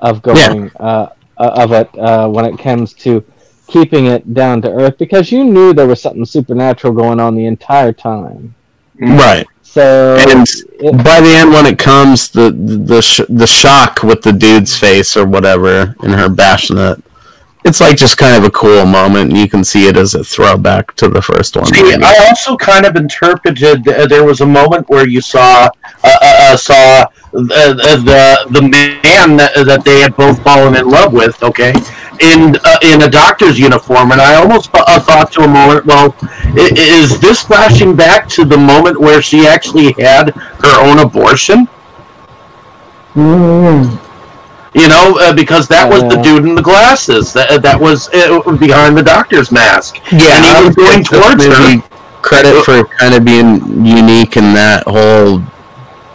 of going uh, uh, of it uh, when it comes to keeping it down to earth because you knew there was something supernatural going on the entire time. Right. So And it- by the end, when it comes, the the sh- the shock with the dude's face or whatever in her bassinet, it's like just kind of a cool moment. and You can see it as a throwback to the first one. See, I also kind of interpreted uh, there was a moment where you saw uh, uh, uh, saw the, the the man that, that they had both fallen in love with. Okay, in uh, in a doctor's uniform, and I almost th- uh, thought to a moment, well, is this flashing back to the moment where she actually had her own abortion? Mm. You know, uh, because that was the dude in the glasses that that was uh, behind the doctor's mask. Yeah, and he was going towards her. Credit for kind of being unique in that whole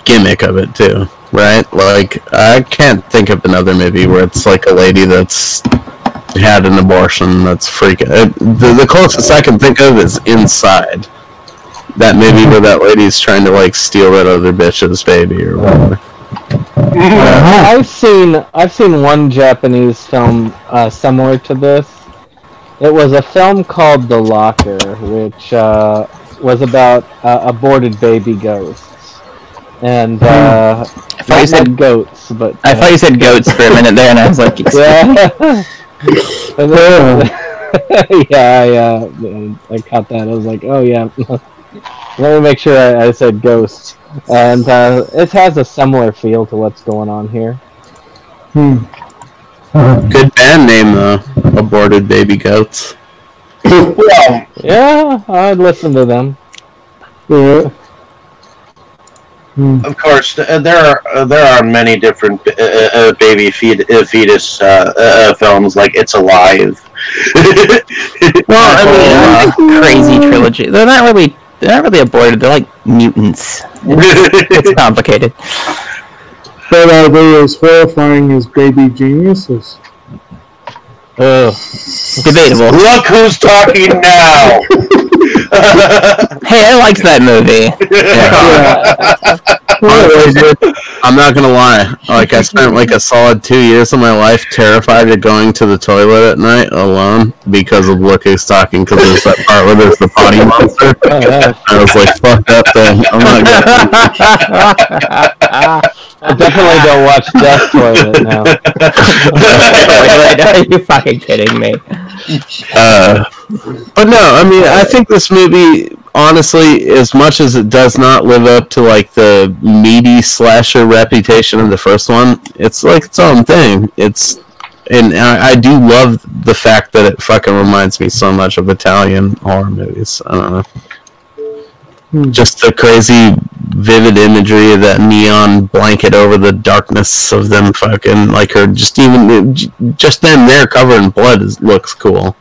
gimmick of it too, right? Like I can't think of another movie where it's like a lady that's had an abortion that's freaking. It, the, the closest I can think of is Inside. That movie where that lady's trying to like steal that other bitch's baby or whatever. Uh, I've seen I've seen one Japanese film uh, similar to this. It was a film called The Locker, which uh, was about uh, aborted baby ghosts, and uh, I thought you said goats, but I uh, thought you said goats for a minute there, and I was like, yeah. And then- yeah, I, uh, I caught that. I was like, oh yeah. Let me make sure I, I said ghosts. And uh, it has a similar feel to what's going on here. Hmm. Good band name though. Aborted baby goats. Well, Yeah, I'd listen to them. Yeah. Of course, uh, there are uh, there are many different uh, uh, uh, baby feed, uh, fetus uh, uh, uh, films, like It's Alive. well, I mean, uh, crazy trilogy. They're not really, they're not really aborted. They're like mutants. It's, it's complicated. But are they as horrifying as baby geniuses? Ugh. Debatable. Look who's talking now. Hey, I liked that movie. Honestly, dude, I'm not gonna lie. Like I spent like a solid two years of my life terrified of going to the toilet at night alone because of Look Who's Talking. Because there's that part where there's the potty monster. Oh, yeah. I was like, "Fuck that thing." I'm not gonna. I definitely don't watch Death Toilet now. Are you fucking kidding me? Uh, but no, I mean, I think this movie, honestly, as much as it does not live up to like the meaty slasher reputation of the first one, it's like its own thing. It's and I, I do love the fact that it fucking reminds me so much of Italian horror movies. I don't know. Just the crazy, vivid imagery of that neon blanket over the darkness of them fucking like her. Just even just them there covered in blood is, looks cool.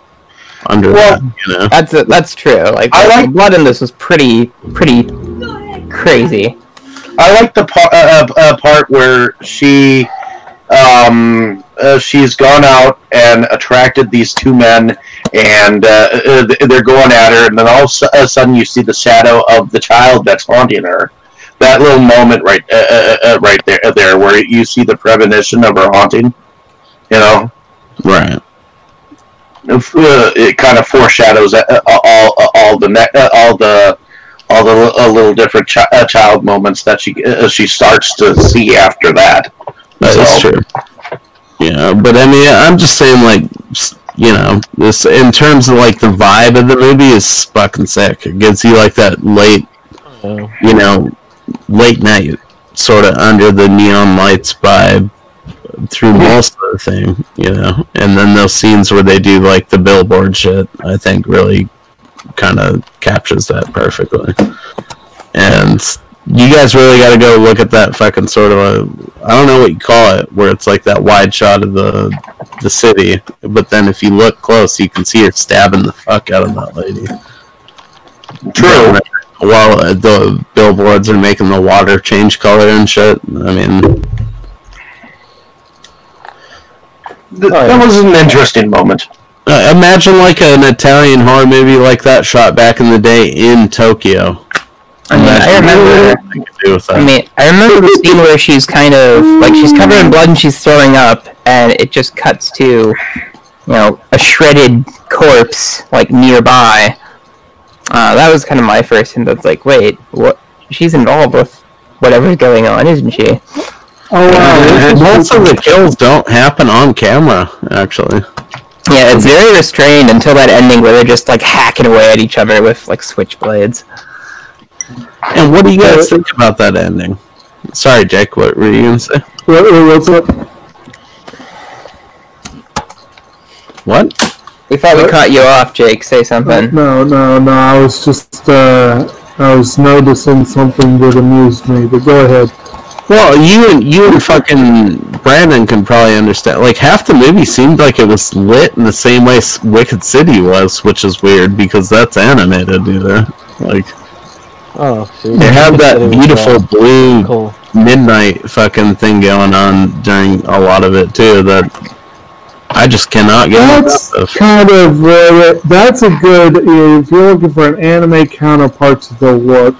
Under Well, that, you know. That's that's true. Like, I the like- blood in this was pretty pretty crazy. I like the part, uh, uh, part where she, um, uh, she's gone out and attracted these two men, and uh, uh, they're going at her, and then all of a sudden you see the shadow of the child that's haunting her. That little moment right, uh, uh, uh, right there, there, where you see the premonition of her haunting. You know, Right. If, uh, it kind of foreshadows uh, uh, all, all the ne- uh, all the all the uh, little different chi- uh, child moments that she uh, she starts to see after that. That is So- true. Yeah, but I mean, I'm just saying, like, you know, this in terms of like the vibe of the movie is fucking sick. It gives you like that late, Oh. you know, late night sort of under the neon lights vibe through most of the thing, you know. And then those scenes where they do like the billboard shit, I think really kind of captures that perfectly. And you guys really got to go look at that fucking sort of a I don't know what you call it, where it's like that wide shot of the the city, but then if you look close, you can see her stabbing the fuck out of that lady. True. While uh, the billboards are making the water change color and shit. I mean, Th- that was an interesting moment. uh, imagine like an Italian horror movie like that shot back in the day in Tokyo. I mean, I remember. To do with that. I mean, I remember the scene where she's kind of like she's covered in blood and she's throwing up, and it just cuts to, you know, a shredded corpse like nearby, Uh, that was kind of my first hint. That's like, wait, what? She's involved with whatever's going on, isn't she? Oh wow! Most of the kills don't happen on camera, actually. Yeah, it's very restrained until that ending where they're just like hacking away at each other with like switchblades. And what do you guys think about that ending? Sorry, Jake. What were you gonna say? What, what's up? What? We thought we What? cut you off, Jake. Say something. No, no, no. I was just uh, I was noticing something that amused me. But go ahead. Well, you and you and fucking Brandon can probably understand. Like half the movie seemed like it was lit in the same way Wicked City was, which is weird because that's animated, either. Like Oh, shoot. they have that beautiful uh, blue cool. midnight fucking thing going on during a lot of it too. That I just cannot get. enough That's of. kind of uh, that's a good if you're looking for an anime counterpart to the look.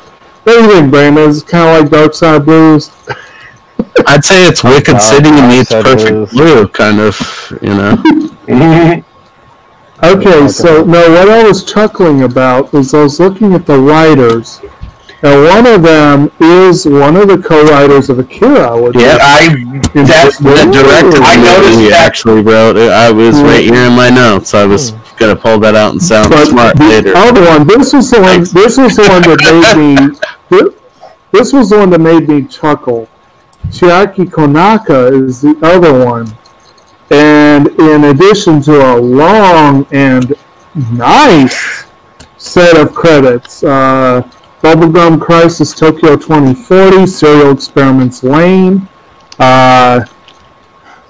What do you think, Brandon? Is it kind of like Dark Side Blues? I'd say it's Wicked Wow, City meets Perfect Blues. Blue, kind of. You know. Okay, so no, what I was chuckling about was I was looking at the writers. Now, one of them is one of the co-writers of Akira. I would Yeah, I that's the director I noticed he that. actually wrote it. I was right here in my notes. I was gonna pull that out and sound But smart the later. other one, this was the one. This was the one that made me. thi- This was the one that made me chuckle. Chiaki Konaka is the other one, and in addition to a long and nice set of credits, uh, Bubblegum Crisis Tokyo 2040, Serial Experiments Lain, uh,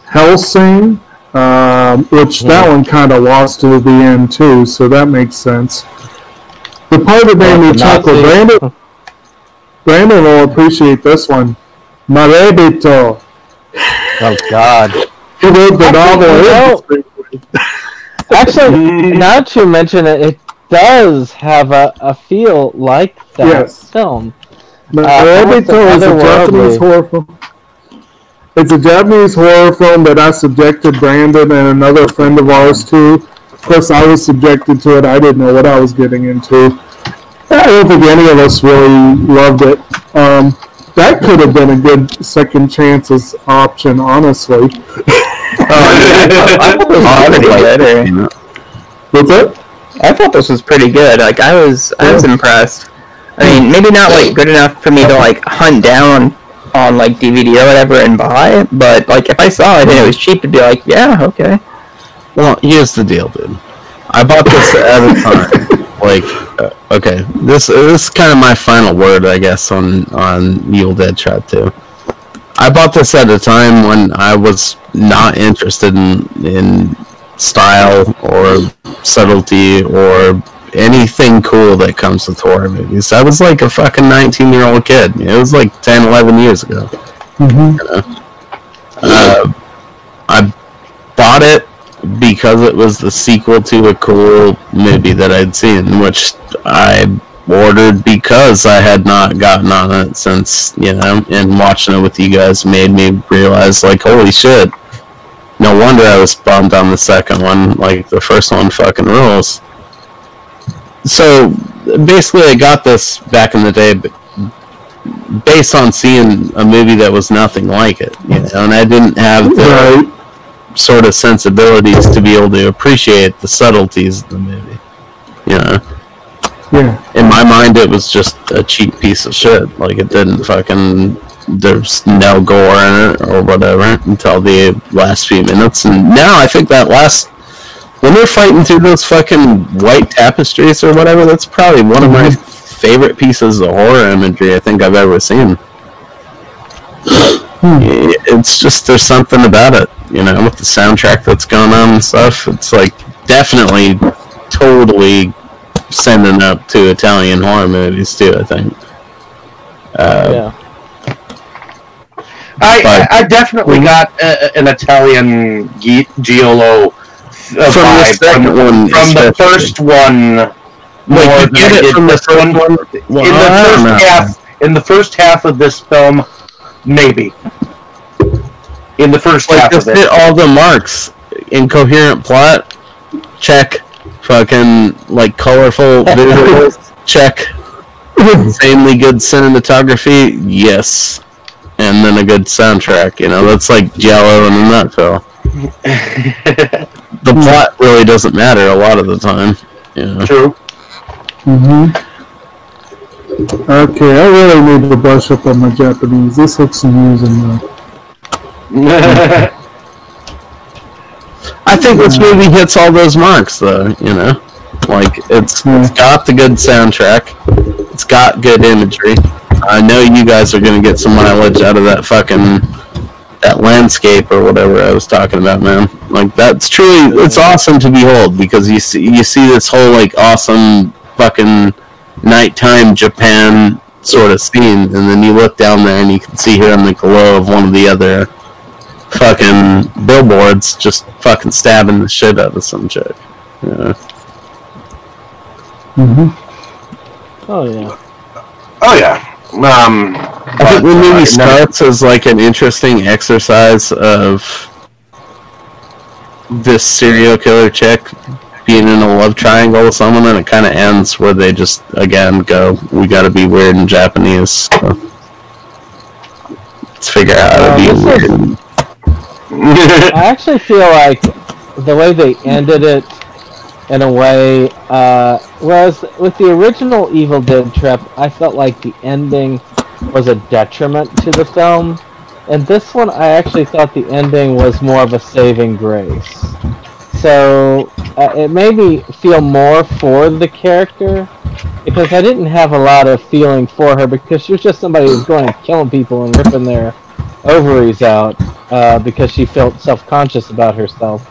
Hellsing, um, which that one kind of lost to the end too, so that makes sense. The part that made me Nazi. chuckle, Brandon, Brandon will appreciate this one. Marebito. Oh God. He wrote the novel. Actually, now that you mention it, it does have a, a feel like that Yes. film. Marebito is a Japanese horror film. It's a Japanese horror film that I subjected Brandon and another friend of ours to. Of course, I was subjected to it. I didn't know what I was getting into. I don't think any of us really loved it. Um, that could have been a good second chances option, honestly. I thought this was pretty good. What's that? I thought this was pretty good. Like I was, I was impressed. I mean, maybe not like good enough for me to like hunt down on like DVD or whatever and buy, but like if I saw it and it was cheap, to be like, yeah, okay. Well, here's the deal, dude. I bought this at a time. Like, uh, okay, this this is kind of my final word, I guess, on on Evil Dead Trap Two. I bought this at a time when I was not interested in in style or subtlety or anything cool that comes with horror movies. I was like a fucking 19 year old kid. It was like 10, 11 years ago. Mm-hmm. You know? uh, I bought it because it was the sequel to a cool movie that I'd seen, which I ordered because I had not gotten on it since, you know, and watching it with you guys made me realize, like, holy shit. No wonder I was bummed on the second one. Like, the first one fucking rules. So, basically, I got this back in the day, but based on seeing a movie that was nothing like it, you know, and I didn't have the Right. sort of sensibilities to be able to appreciate the subtleties of the movie. You know, Yeah. in my mind, it was just a cheap piece of shit. Like it didn't fucking. There's no gore in it or whatever until the last few minutes, and now I think that last when they're fighting through those fucking white tapestries or whatever, that's probably one of my favorite pieces of horror imagery I think I've ever seen. It's just there's something about it, you know, with the soundtrack that's going on and stuff. It's like definitely, totally sending up to Italian horror movies too. I think. Uh, Yeah. I, But- I definitely got uh, an Italian Gi- Giallo From the second from, one from the first one Wait, you get it from the this first one. Well, in the first know. half, in the first half of this film, maybe. In the first like half of hit it, all the marks. Incoherent plot, check. Fucking like colorful visuals, check. Insanely good cinematography, yes. And then a good soundtrack, you know, that's like giallo in a nutshell. the plot really doesn't matter a lot of the time. Yeah. know? True. hmm Okay, I really need to brush up on my Japanese. This looks amusing though. I think this movie hits all those marks, though. You know, like it's, it's got the good soundtrack, it's got good imagery. I know you guys are gonna get some mileage out of that fucking that landscape or whatever I was talking about, man. Like that's truly it's awesome to behold because you see you see this whole like awesome fucking nighttime Japan sort of scene, and then you look down there and you can see here in the glow of one of the other fucking billboards just fucking stabbing the shit out of some chick. Yeah. Mm-hmm. Oh yeah. Oh yeah. Um, I think the but, uh, movie no- starts as like an interesting exercise of this serial killer chick being in a love triangle with someone, and it kind of ends where they just again go, "We got to be weird in Japanese." So let's figure out how to be Uh, this is- weird. I actually feel like the way they ended it, in a way, uh, whereas with the original Evil Dead Trap, I felt like the ending was a detriment to the film. And this one, I actually thought the ending was more of a saving grace. So uh, it made me feel more for the character because I didn't have a lot of feeling for her because she was just somebody who's going and killing people and ripping their ovaries out uh, because she felt self-conscious about herself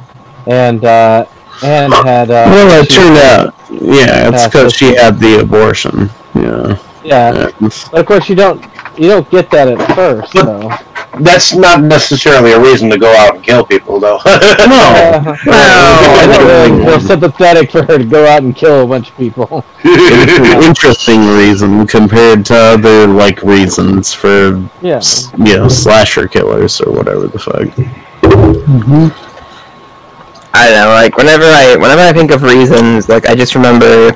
and uh, and had uh, Well, it turned out, yeah, it's because she had the abortion. Yeah. yeah. But of course, you don't you don't get that at first, though. That's not necessarily a reason to go out and kill people, though. No, uh, no, I don't really feel sympathetic for her to go out and kill a bunch of people. it's an interesting reason compared to other like reasons for Yeah. s- you know slasher killers or whatever the fuck. I don't know, like whenever I whenever I think of reasons, like I just remember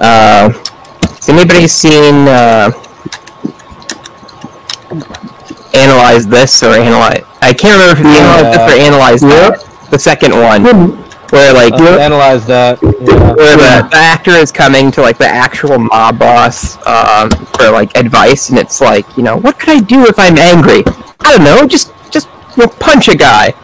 uh has anybody seen uh analyze this or analyze I can't remember if it's analyze this or analyze that. The second one. Where like Uh, analyze that. Yeah. where the, the actor is coming to like the actual mob boss um, for like advice, and it's like, you know, what could I do if I'm angry? I don't know, just just you know, punch a guy.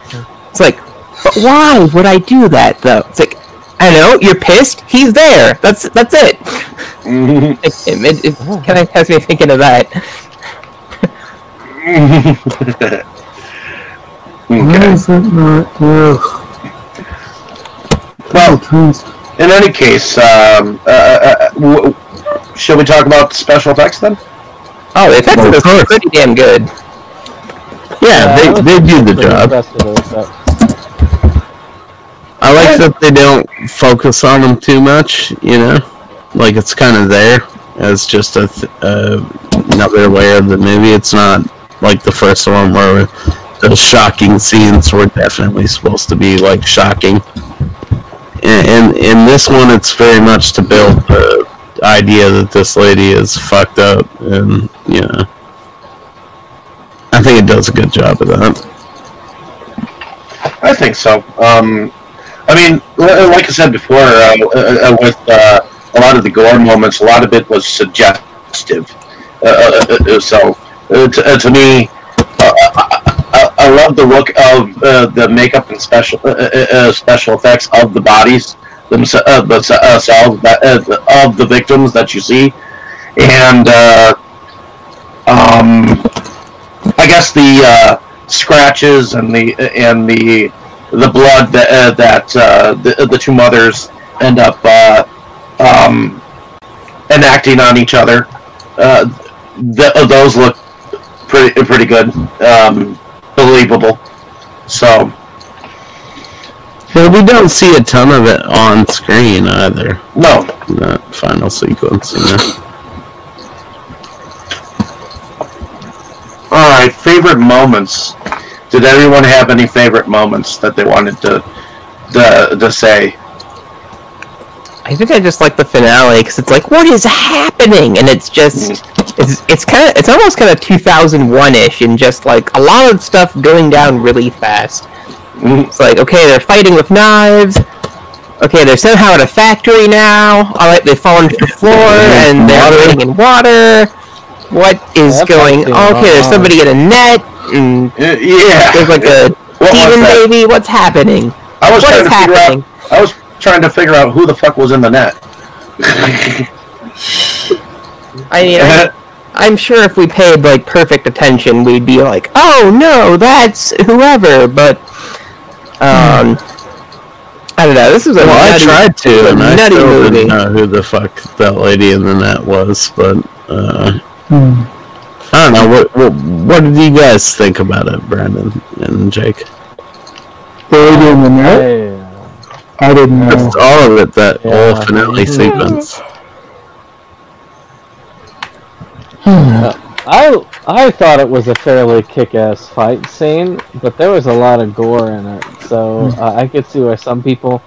It's like, but why would I do that though? It's like, I know, you're pissed. He's there. That's that's it. it, it, it, kind of has me thinking of that. Why is it not? Ugh. Well, in any case, um, uh, uh, w- should we talk about special effects then? Oh, the effects Well, of of this are pretty damn good. Yeah, I they, they do the pretty job. impressed with it, but- I like that they don't focus on them too much. You know, like it's kind of there as just a th- uh, another layer of the movie. It's not like the first one where those shocking scenes were definitely supposed to be like shocking. And, and in this one, it's very much to build the idea that this lady is fucked up, and you know, I think it does a good job of that. I think so. Um, I mean, like I said before, uh, uh, uh, with uh, a lot of the gore moments, a lot of it was suggestive. Uh, uh, uh, so, uh, to, uh, to me, uh, I, I, love the look of uh, the makeup and special uh, uh, uh, special effects of the bodies themselves, uh, uh, uh, of the victims that you see, and uh, um, I guess the uh, scratches and the and the the blood that uh, that uh, the, the two mothers end up uh, um, enacting on each other. Uh, th- those look pretty pretty good, um, believable. So But we don't see a ton of it on screen either. no, That final sequence, all right. Favorite moments. Did everyone have any favorite moments that they wanted to to, to say? I think I just like the finale because it's like, what is happening? And it's just, mm. it's it's kind of, it's almost kind of 2001-ish, and just like a lot of stuff going down really fast. Mm. It's like, okay, they're fighting with knives. Okay, they're somehow at a factory now. All right, they've fallen to the floor and they're Water. fighting in water. What is going? actually Okay, there's somebody in a net. And Uh, yeah. there's like a What was demon baby. What's happening? I was What trying is to figure happening? out. I was trying to figure out who the fuck was in the net. I mean, I, I'm sure if we paid like perfect attention, we'd be like, "Oh no, that's whoever." But um, I don't know. This is a Well, I tried to, a and I still movie. didn't know who the fuck that lady in the net was, but uh, I don't know. What, what what did you guys think about it, Brandon and Jake? The lady in the net? Hey, I didn't know. Just all of it, that Yeah. whole finale sequence. I I thought it was a fairly kick-ass fight scene, but there was a lot of gore in it. So uh, I could see where some people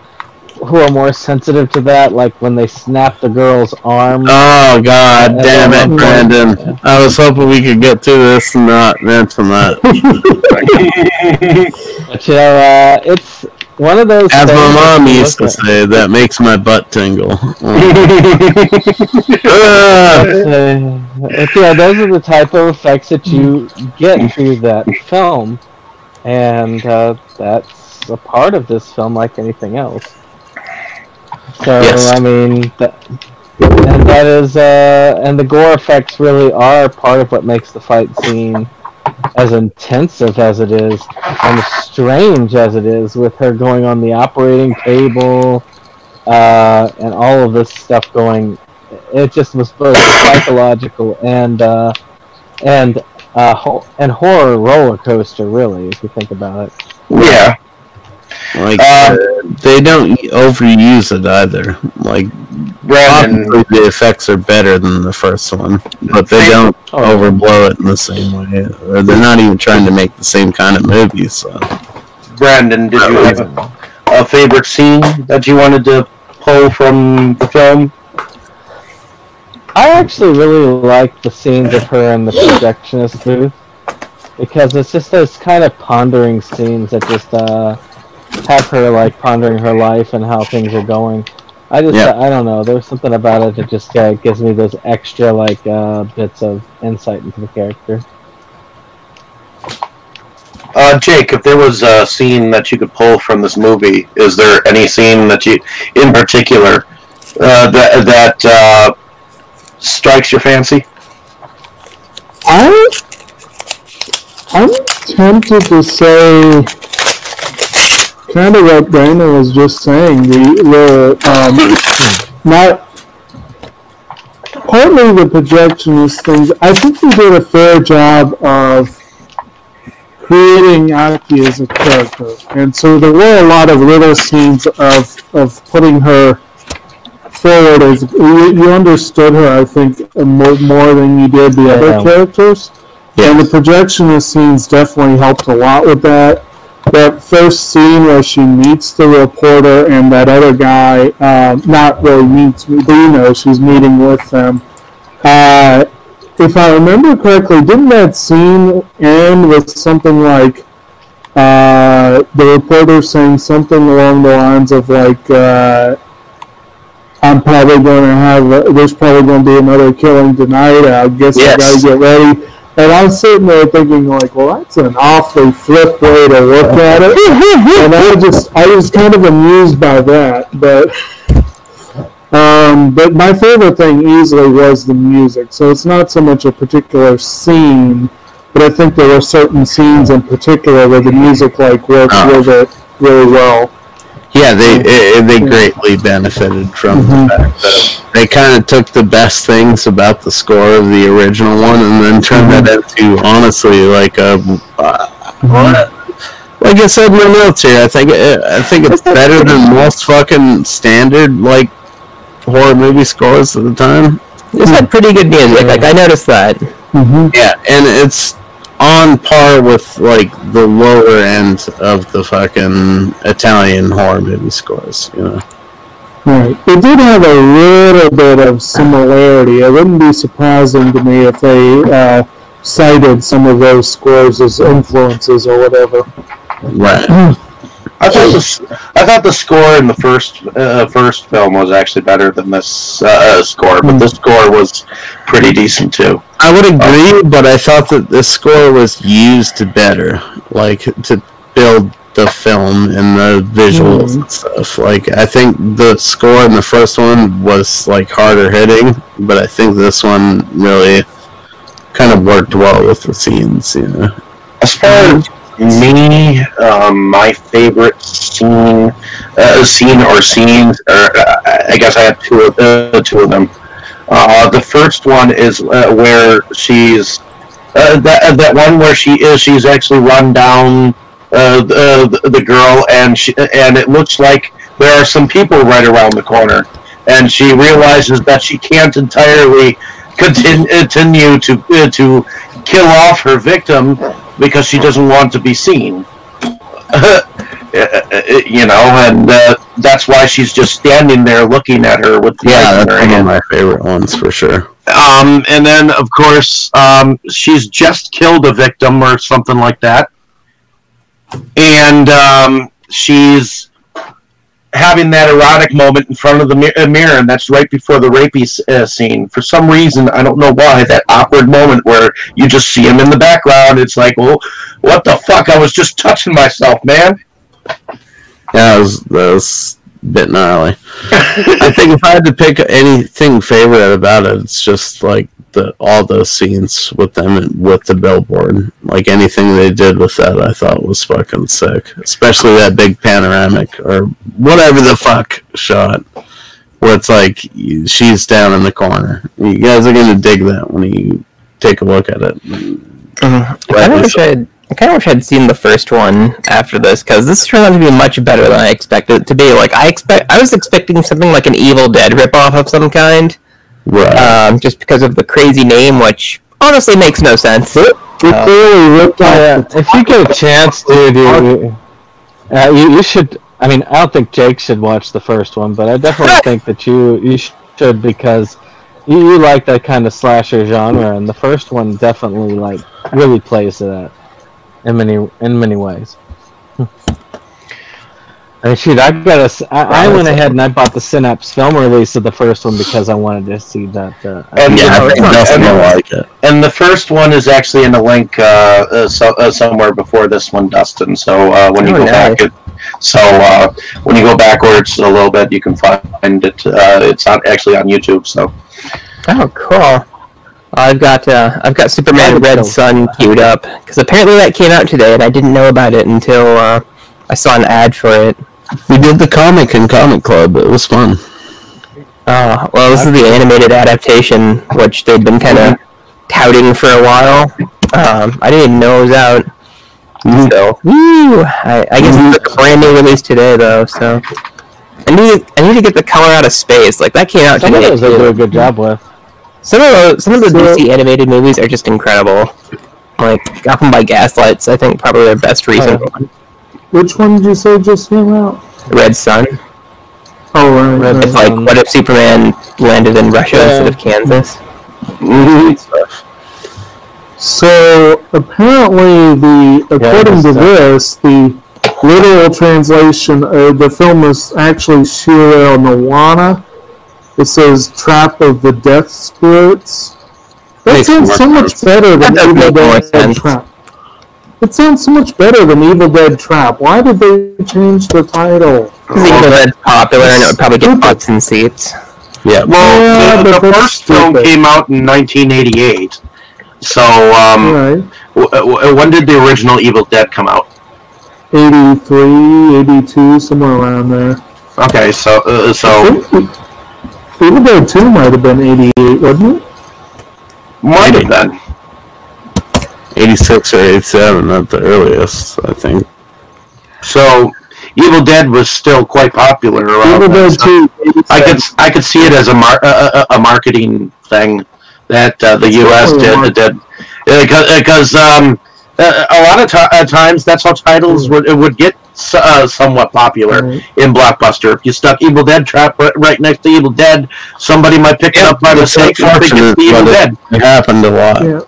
who are more sensitive to that, like when they snap the girl's arm. Oh god Yeah, damn it, one point. Brandon! I was hoping we could get to this and not mention that. But you know, uh, it's one of those. As my mom used to at- say, that makes my butt tingle. Uh, but yeah, those are the type of effects that you get through that film, and uh, that's a part of this film, like anything else. So Yes. I mean, that, and that is, uh, and the gore effects really are part of what makes the fight scene as intensive as it is, and strange as it is, with her going on the operating table, uh, and all of this stuff going it just was both psychological and uh, and uh, ho- and horror roller coaster, really, if you think about it. Yeah. Like Um, uh, they don't overuse it either. Like Brandon, obviously the effects are better than the first one, but they don't Oh. overblow it in the same way, or they're not even trying to make the same kind of movies. So. Brandon, did you have a, a favorite scene that you wanted to pull from the film? I actually really like the scenes of her in the projectionist booth because it's just those kind of pondering scenes that just uh, have her like pondering her life and how things are going. I just Yeah. I don't know. There's something about it that just uh, gives me those extra like uh, bits of insight into the character. Uh, Jake, if there was a scene that you could pull from this movie, is there any scene that you, in particular, uh, that that uh, strikes your fancy? I I'm tempted to say kind of what Brandon was just saying. The the um, not partly the projectionist things. I think they did a fair job of creating Aki as a character, and so there were a lot of little scenes of of putting her forward as you, understood her. I think more more than you did the other Yeah. characters. And the projectionist scenes definitely helped a lot with that. That first scene where she meets the reporter and that other guy, um, not really meets me, but you know, she's meeting with them. Uh, if I remember correctly, didn't that scene end with something like uh, the reporter saying something along the lines of like, uh, "I'm probably going to have there's probably going to be another killing tonight. I guess Yes. I get ready." And I'm sitting there thinking, like, well, that's an awfully flip way to look at it. and I just, I was kind of amused by that. But, um, but my favorite thing easily was the music. So it's not so much a particular scene, but I think there were certain scenes in particular where the music like worked Oh. with it really well. Yeah, they eh, they greatly benefited from Mhm. the fact that they kind of took the best things about the score of the original one and then turned that into honestly like a. Uh, what- like I said in my notes here, I think it, I think it's better than most fucking standard like horror movie scores at the time. It's had pretty good music. Like I noticed that. Mm-hmm. Yeah, and it's on par with like the lower end of the fucking Italian horror movie scores. You know. Right. It did have a little bit of similarity. It wouldn't be surprising to me if they uh, cited some of those scores as influences or whatever. Right. I thought the I thought the score in the first uh, first film was actually better than this uh, score, but this score was pretty decent too. I would agree, but I thought that the score was used better, like to build the film and the visuals and stuff. Like I think the score in the first one was like harder hitting, but I think this one really kind of worked well with the scenes. You know. As far as me, um, my favorite scene, uh, scene or scenes, or uh, I guess I have two of uh, two of them. Uh, the first one is uh, where she's uh, that that one where she is she's actually run down uh, the, the girl and she, and it looks like there are some people right around the corner and she realizes that she can't entirely continue, continue to uh, to kill off her victim because she doesn't want to be seen. you know, and uh, that's why she's just standing there looking at her with the Yeah, that's her one of my favorite ones for sure. Um, and then, of course, um, she's just killed a victim or something like that. And um, she's having that erotic moment in front of the uh, mirror, and that's right before the rapey uh, scene. For some reason, I don't know why, that awkward moment where you just see him in the background. It's like, well, what the fuck? I was just touching myself, man. Yeah, that was, that was a bit gnarly. I think if I had to pick anything favorite about it, it's just like the all those scenes with them and with the billboard. Like anything they did with that, I thought was fucking sick. Especially that big panoramic or whatever the fuck shot, where it's like she's down in the corner. You guys are gonna dig that when you take a look at it. Mm-hmm. I kind of wish I'd. I kind of wish I'd seen the first one after this because this turned out to be much better than I expected it to be. Like I expect, I was expecting something like an Evil Dead ripoff of some kind, Right. um, just because of the crazy name, which honestly makes no sense. It Uh, clearly ripped off Yeah, the if you get a chance, dude, you, uh, you you should. I mean, I don't think Jake should watch the first one, but I definitely think that you you should because you, you like that kind of slasher genre, and the first one definitely like really plays to that in many in many ways. Shoot, I got a, I, I went ahead and I bought the Synapse film release of the first one because I wanted to see that. Uh, And, yeah, I think will like it. And the first one is actually in a link uh, uh, so, uh, somewhere before this one, Dustin. So uh, when you Oh, go back, it, so uh, when you go backwards a little bit, you can find it. Uh, it's on, actually on YouTube. So Oh, cool. I've got uh, I've got Superman Red. Sun queued up because apparently that came out today, and I didn't know about it until uh, I saw an ad for it. We did the comic and comic club. It was fun. Uh, well, this is the animated adaptation, which they've been kind of touting for a while. Um, I didn't even know it was out. So, woo! I, I guess it's a brand new release today, though. So, I need I need to get the color out of space. Like that came out some of today. those they do a good job with. Some of those, some of the So- DC animated movies are just incredible. Like Gotham by Gaslight's, I think probably their best recent Oh. one. Which one did you say just came out? Red Sun. Oh, right. Red. It's like, Um, what if Superman landed in Russia Yeah. instead of Kansas? So apparently, the according to this, the literal translation of the film is actually Shiryo no Wana. It says "Trap of the Death Spirits." That Makes sounds so much better than Evil Dead. Trap. It sounds so much better than Evil Dead Trap. Why did they change the title? Because Evil Dead's popular and it would probably get Stupid. butts and seats. Yeah. well, Yeah, the, the that's first film came out in 1988. So um, Right. w- w- when did the original Evil Dead come out? 83, 82, somewhere around there. Okay, so uh, so Evil Dead 2 might have been 88, wouldn't it? might have been. 86 or 87 at the earliest, I think. So Evil Dead was still quite popular around Evil then, Dead so 2, I could I could see it as a mar- a, a, a marketing thing that uh, the It's U.S. definitely did did because because um, uh, a lot of ti- uh, times that's how titles would would get uh, somewhat popular in Blockbuster. If you stuck Evil Dead trap right, right next to Evil Dead, somebody might pick it up by mistake and think it's the Evil but Dead. it, it happened a lot. Yeah.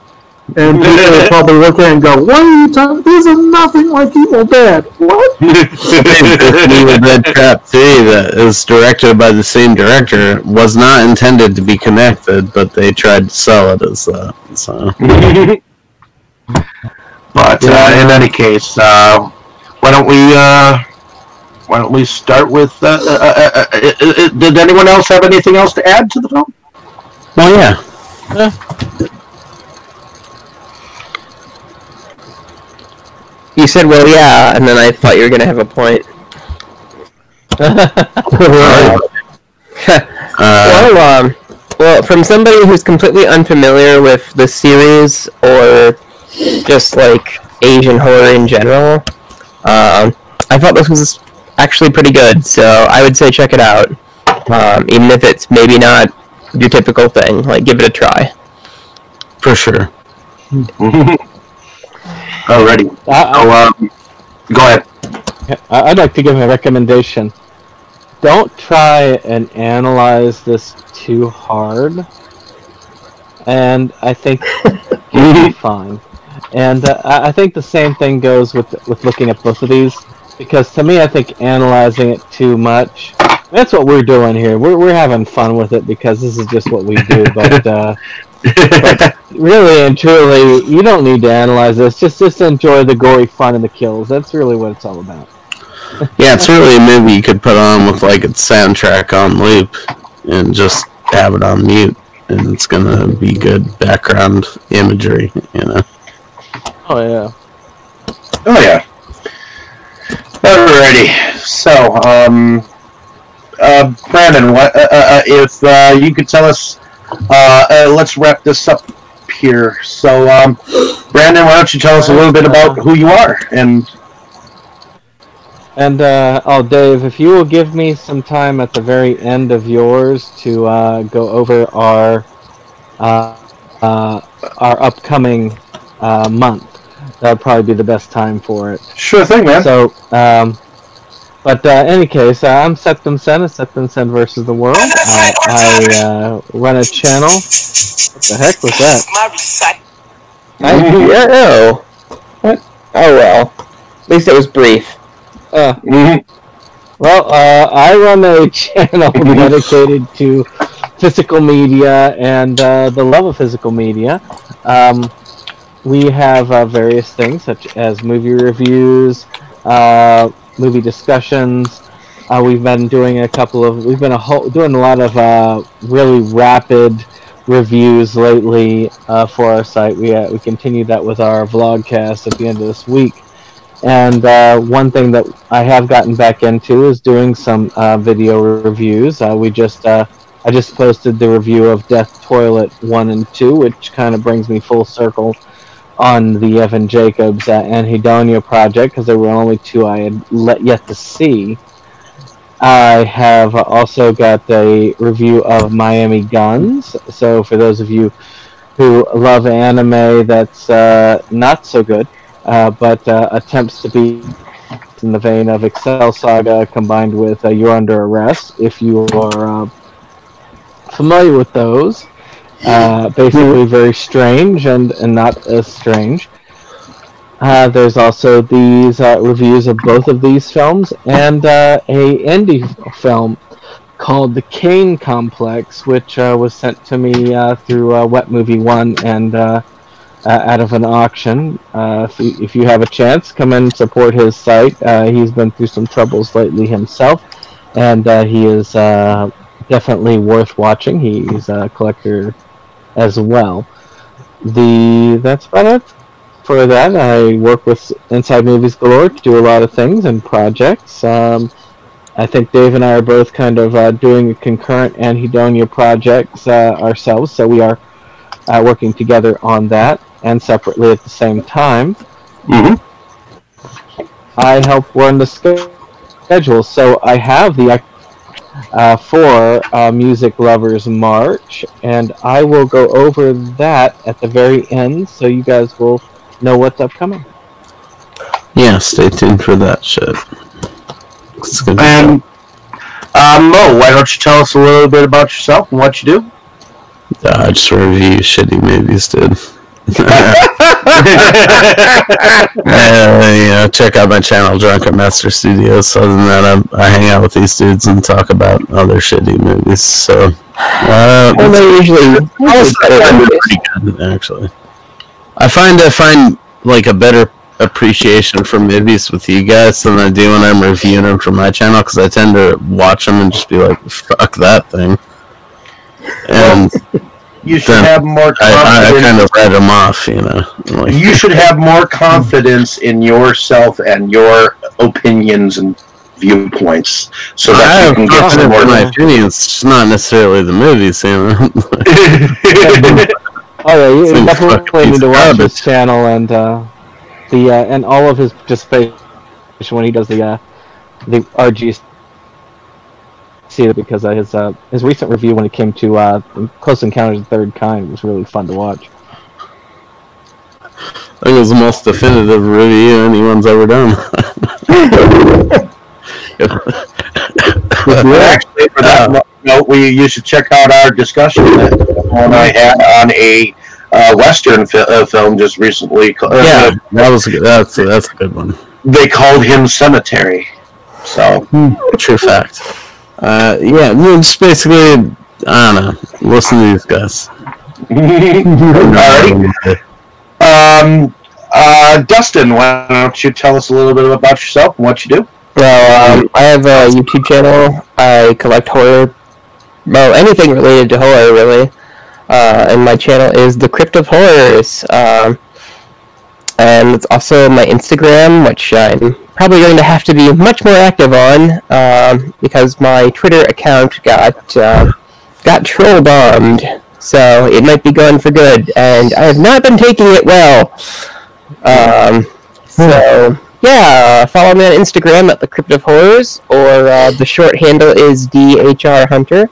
And people will probably look at it and go, "What are you talking? This is nothing like Evil Dead. What?" Evil Dead Trap 3 that is directed by the same director was not intended to be connected, but they tried to sell it as that. So But uh, in any case, uh, why don't we uh, why don't we start with? Uh, uh, uh, uh, uh, uh, did anyone else have anything else to add to the film? Well, yeah. You said, "Well, yeah," and then I thought you were gonna have a point. well, um, well, from somebody who's completely unfamiliar with the series or just like Asian horror in general, um, I thought this was actually pretty good. So I would say check it out, um, even if it's maybe not your typical thing. Like, give it a try. For sure. Alrighty. So, um, go ahead. I'd like to give a recommendation. Don't try and analyze this too hard, and I think you'll be fine. And uh, I I think the same thing goes with with looking at both of these, because to me, I think analyzing it too much. That's what we're doing here. We're we're having fun with it because this is just what we do. But, uh, but really and truly, you don't need to analyze this. Just just enjoy the gory fun and the kills. That's really what it's all about. Yeah, it's really a movie you could put on with like its soundtrack on loop and just have it on mute, and it's gonna be good background imagery, you know. Oh yeah. Oh yeah. Alrighty. So, um, uh, Brandon, what uh, uh, if uh, you could tell us? Uh, uh, let's wrap this up here. So, um, Brandon, why don't you tell us a little bit about who you are and And uh, oh, Dave, if you will give me some time at the very end of yours to uh, go over our uh, uh, our upcoming uh, month, that would probably be the best time for it. Sure thing, man. So, um, but uh, any case, uh, I'm Septum Sen of Septum Sen versus the World. Uh, I uh, run a channel. What the heck was that? I, yeah, oh. What? Oh well. At least it was brief. Uh, Well, uh, I run a channel dedicated to physical media and uh, the love of physical media. Um, we have uh, various things such as movie reviews, uh, movie discussions. Uh, we've been doing a couple of we've been a whole, doing a lot of uh, really rapid reviews lately uh, for our site. We uh, we continue that with our vlogcast at the end of this week. And uh, one thing that I have gotten back into is doing some uh, video reviews. We just I just posted the review of Death Toilet one and two, which kind of brings me full circle on the Evan Jacobs uh, Anhedonia project because there were only two I had let yet to see. I have also got a review of Miami Guns. So for those of you who love anime, that's uh, not so good uh, but uh, attempts to be in the vein of Excel Saga combined with uh, You're Under Arrest. If you are uh, familiar with those, uh, basically very strange and, and not as strange. Uh, there's also these uh, reviews of both of these films and uh, a indie film called The Kane Complex, which uh, was sent to me uh, through uh, Wet Movie One and out of an auction. Uh, if, you, if you have a chance, come and support his site. Uh, he's been through some troubles lately himself, and uh, he is uh, definitely worth watching. He's a collector as well. The that's about it for that. I work with Inside Movies Galore to do a lot of things and projects. Um, I think Dave and I are both kind of uh, doing a concurrent Anhedonia projects uh, ourselves, so we are uh, working together on that and separately at the same time. Mm-hmm. I help run the schedule, so I have the uh, for uh, Music Lovers March, and I will go over that at the very end, so you guys will know what's upcoming. Yeah, stay tuned for that shit. It's gonna And um, Mo, why don't you tell us a little bit about yourself and what you do? Uh, I just review shitty movies, dude. Uh, you know, check out my channel, Drunken Master Studios. Other than that, I, I hang out with these dudes and talk about other shitty movies. So, uh, Well, they're usually pretty good, actually. I find I find like a better appreciation for movies with you guys than I do when I'm reviewing them for my channel because I tend to watch them and just be like, "Fuck that thing," and You should then have more I, I, I confidence. kind of write them off, you know. Like, you should have more confidence in yourself and your opinions and viewpoints, so I that you have can get some confidence more. in my opinions, just not necessarily the movies, you know. Oh yeah, you Some definitely fucking need piece to watch his channel and uh, the uh, and all of his participation when he does the uh, the RG see because uh, his uh, his recent review when it came to uh, Close Encounters of the Third Kind was really fun to watch. I think it was the most definitive review anyone's ever done. Actually, for that note, we you should check out our discussion that one I had on a uh, western fi- uh, film just recently. uh, yeah, that was a good, that's that's a good one. they called him Cemetery. So True fact. Uh, yeah, no, just basically, I don't know. Listen to these guys. Alrighty. Um, uh, Dustin, why don't you tell us a little bit about yourself and what you do? Well, um, I have a YouTube channel. I collect horror, well, anything related to horror, really. Uh, and my channel is The Crypt of Horrors. Um, and it's also my Instagram, which I'm probably going to have to be much more active on um, because my Twitter account got uh, got troll bombed. So it might be gone for good, and I have not been taking it well. Um, so yeah, uh, follow me on Instagram at the Crypt of Horrors, or uh, the short handle is DHR Hunter,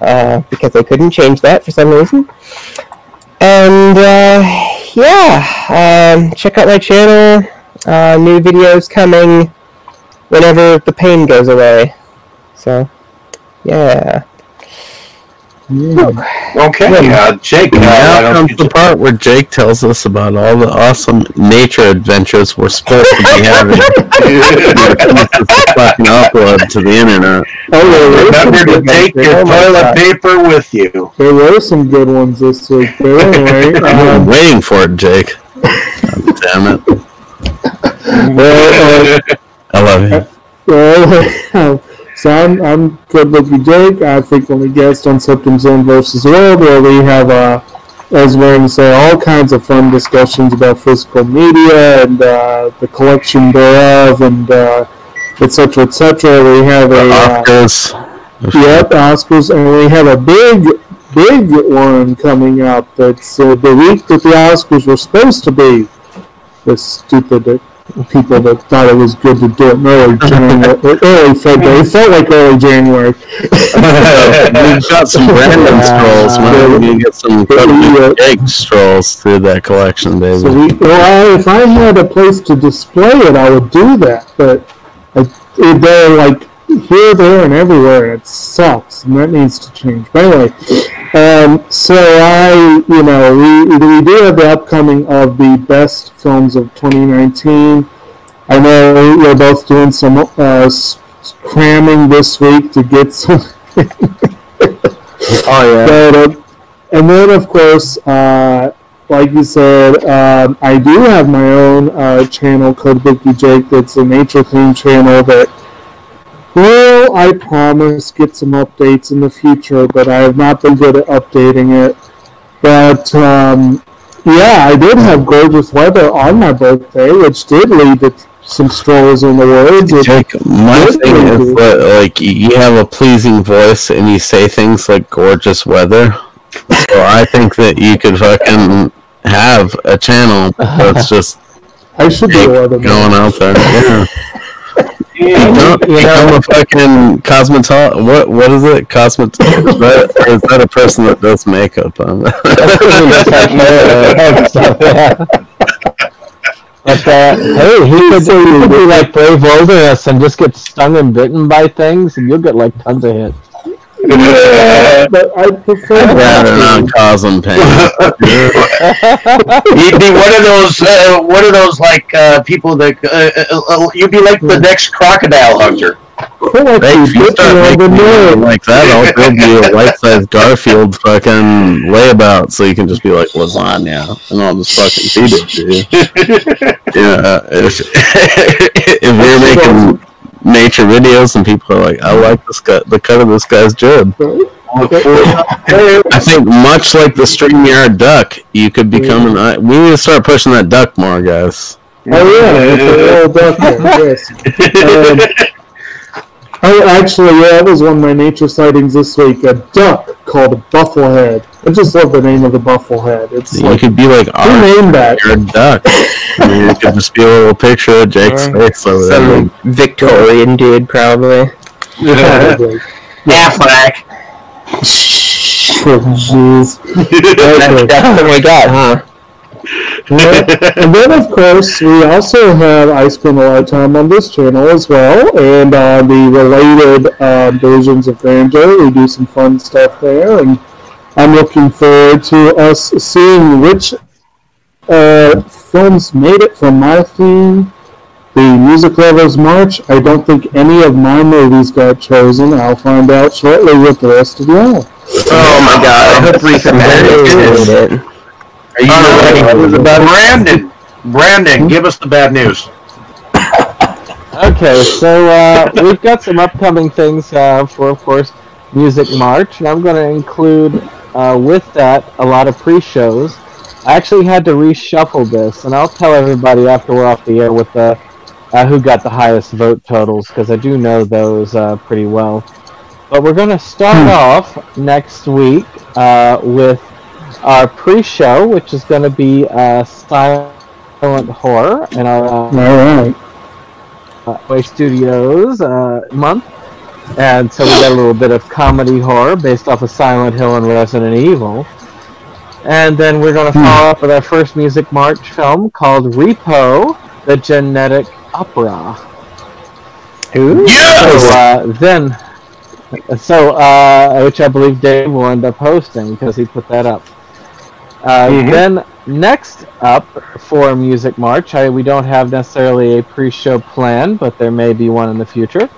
uh, because I couldn't change that for some reason. And uh, yeah, um, check out my channel. Uh, new videos coming whenever the pain goes away. So yeah. Okay, uh, Jake, uh, now don't comes the part where Jake tells us about all the awesome nature adventures we're supposed to be having. It's fucking upload to the internet. Oh, remember to take your Oh toilet God. paper with you. There were some good ones this week. Anyway, I'm um, waiting for it, Jake. God damn it. Uh, I love you. Well, so I'm, I'm Good Lucky Jake. I frequently guest on Septum Zone versus World, where we have, uh, as Warren say, all kinds of fun discussions about physical media and uh, the collection thereof, and uh, etc. et. We have a uh, Oscars. Yep, Oscars, and we have a big, big one coming up. That's uh, the week that the Oscars were supposed to be. The stupid uh, people that thought it was good to do it in early January, early February. It felt like early January. We've got some random strolls. We're gonna get some fucking egg strolls through that collection, baby. So we, well, if I had a place to display it, I would do that. But I, they're like here, there, and everywhere. It sucks, and that needs to change. But anyway, um, so I, you know, we we do have the upcoming of the best films of 2019. I know we're both doing some uh, cramming this week to get some. Oh yeah. But, uh, and then, of course, uh, like you said, um, I do have my own uh, channel, Codebookie Jake, that's a nature theme channel that will, I promise, get some updates in the future, but I have not been good at updating it. But, um, yeah, I did have gorgeous weather on my birthday, which did lead to some strolls in the woods. Jake, my thing is that, like you have a pleasing voice and you say things like gorgeous weather. So I think that you could fucking have a channel that's just I should be going out there. Yeah. Become, become a fucking cosmetologist. What what is it? Cosmet? is, that, is that a person that does makeup? Um, But uh, hey, he could, he could be like Brave Wilderness and just get stung and bitten by things, and you'll get like tons of hits. Yeah, but I prefer. I'd rather not cause them pain. You'd be one of those, uh, one of those like uh, people that uh, uh, uh, you'd be like the next crocodile hunter. Hey, if you start making me like that, I'll build you a life-size Garfield fucking layabout so you can just be like lasagna, and I'll just fucking feed it to you. yeah, if, if you're making nature videos and people are like, I like this guy, the cut of this guy's jib. I think much like the StreamYard duck, you could become an. I- We need to start pushing that duck more, guys. Oh yeah, it's a little duck there, yes. Um, oh, actually, yeah, that was one of my nature sightings this week. A duck called a bufflehead. I just love the name of the bufflehead. It's You like could be like, who our named that? you're a duck. I mean, could just be a little picture of Jake's face over there. Some Victorian dude, probably. Probably. Affleck. Oh, Jeez. Okay. That's what we got, huh? And then, of course, we also have I spend a lot of time on this channel as well, and on the related um, versions of Banjo. We do some fun stuff there, and I'm looking forward to us seeing which uh, films made it from my theme. The Music Lovers March. I don't think any of my movies got chosen. I'll find out shortly with the rest of y'all. Oh my god, I hope Lisa Matters made it. Are you ready? Brandon, Brandon, give us the bad news. Okay, so uh, we've got some upcoming things uh, for, of course, Music March, and I'm going to include uh, with that a lot of pre-shows. I actually had to reshuffle this, and I'll tell everybody after we're off the air with the uh, who got the highest vote totals because I do know those uh, pretty well. But we're going to start off next week uh, with our pre-show, which is going to be uh, silent horror, in our uh, right. uh, Studios uh, month, and so we got a little bit of comedy horror based off of Silent Hill and Resident Evil. And then we're going to follow up with our first Music March film called Repo, the Genetic Opera. Who? So uh, then, so uh, which I believe Dave will end up hosting because he put that up. Uh, Then next up for Music March, I, we don't have necessarily a pre-show plan, but there may be one in the future.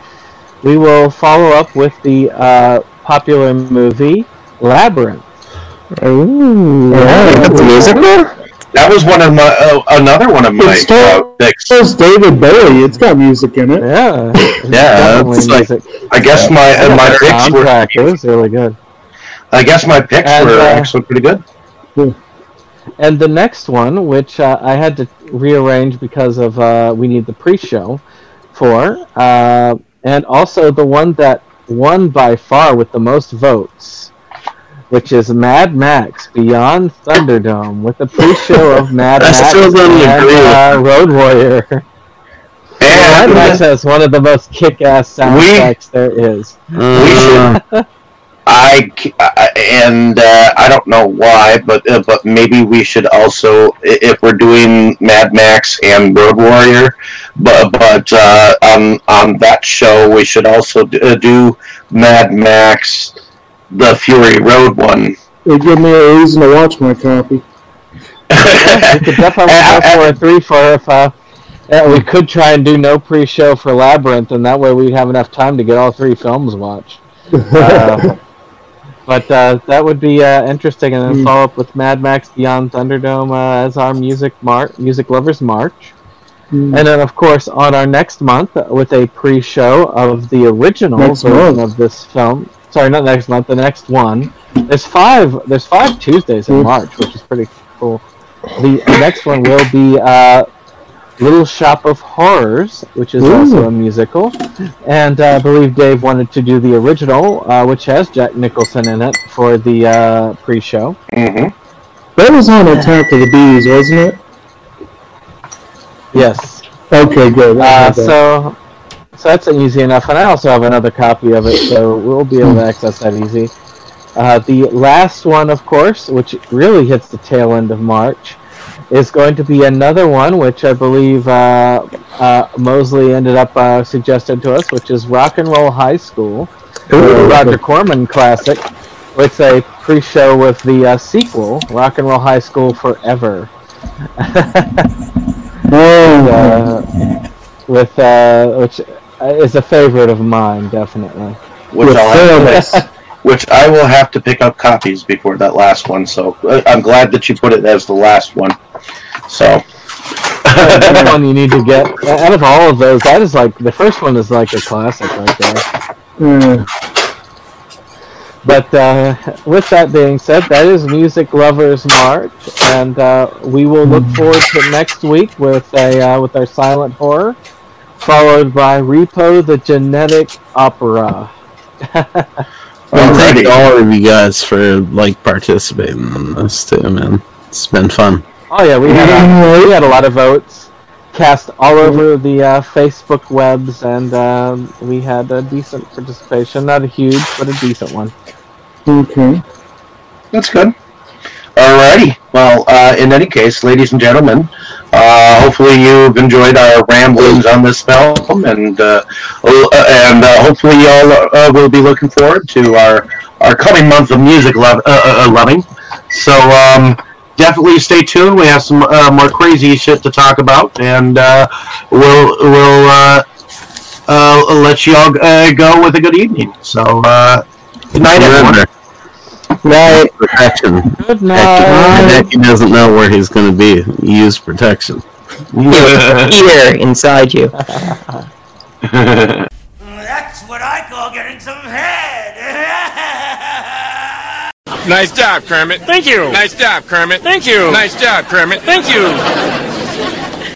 We will follow up with the uh, popular movie Labyrinth. Ooh, that's a musical? That was one of my uh, another one of my It's still- uh, picks. It's David Bowie. It's got music in it. Yeah, Yeah, it's like- music. I guess my uh, my the picks were. soundtrack, It was really good. I guess my picks And, were uh, actually pretty good. And the next one, which uh, I had to rearrange because of uh, we need the pre-show for, uh, and also the one that won by far with the most votes, which is Mad Max Beyond Thunderdome with the pre-show of Mad Max and uh, Road Warrior. Mad Max has one of the most kick-ass soundtracks there is. Uh, I c- I- and uh, I don't know why, but uh, but maybe we should also, if we're doing Mad Max and Road Warrior, but but uh, on on that show we should also d- uh, do Mad Max, the Fury Road one. It gave me a reason to watch my copy. we could definitely go for a three for if uh, we could try and do no pre-show for Labyrinth, and that way we'd have enough time to get all three films watched. But uh, that would be uh, interesting, and then follow up with Mad Max Beyond Thunderdome uh, as our music mar- music lovers march. And then, of course, on our next month uh, with a pre-show of the original Next version month. of this film. Sorry, not next month. The next one. There's five. There's five Tuesdays in March, which is pretty cool. The next one will be uh, Little Shop of Horrors, which is also a musical. And uh, I believe Dave wanted to do the original, uh, which has Jack Nicholson in it, for the uh, pre-show. hmm That was on Attack of the Bees, wasn't it? Yes. Okay, good. Uh, so, so that's easy enough, and I also have another copy of it, so we'll be able to access that easy. Uh, the last one, of course, which really hits the tail end of March, is going to be another one, which I believe uh, uh, Mosley ended up uh, suggesting to us, which is Rock and Roll High School, the Roger Corman classic. It's a pre-show with the uh, sequel, Rock and Roll High School Forever. uh, with uh, which is a favorite of mine, definitely. which I'll have to, which I will have to pick up copies before that last one. So uh, I'm glad that you put it as the last one. So That's one you need to get. Out of all of those, that is like the first one is like a classic right there. But uh, with that being said, that is Music Lovers March, and uh, we will look forward to next week with a uh, with our silent horror, followed by Repo the Genetic Opera. Well, thank all of you guys for like participating in this too, man. It's been fun. Oh yeah, we had a, we had a lot of votes cast all over the uh, Facebook webs, and um, we had a decent participation. Not a huge, but a decent one. Okay. That's good. Alrighty. Well, uh, in any case, ladies and gentlemen, uh, hopefully you've enjoyed our ramblings on this film, and uh, uh, and uh, hopefully y'all uh, will be looking forward to our our coming month of music loving. So um, definitely stay tuned. We have some more crazy shit to talk about, and we'll we'll let y'all go with a good evening. So good night, everyone. Remember, Night. protection. Good Heck, he doesn't know where he's going to be. Use protection. Here, inside you. That's what I call getting some head. Nice job, Kermit. Thank you. Nice job, Kermit. Thank you. Nice job, Kermit. Thank you.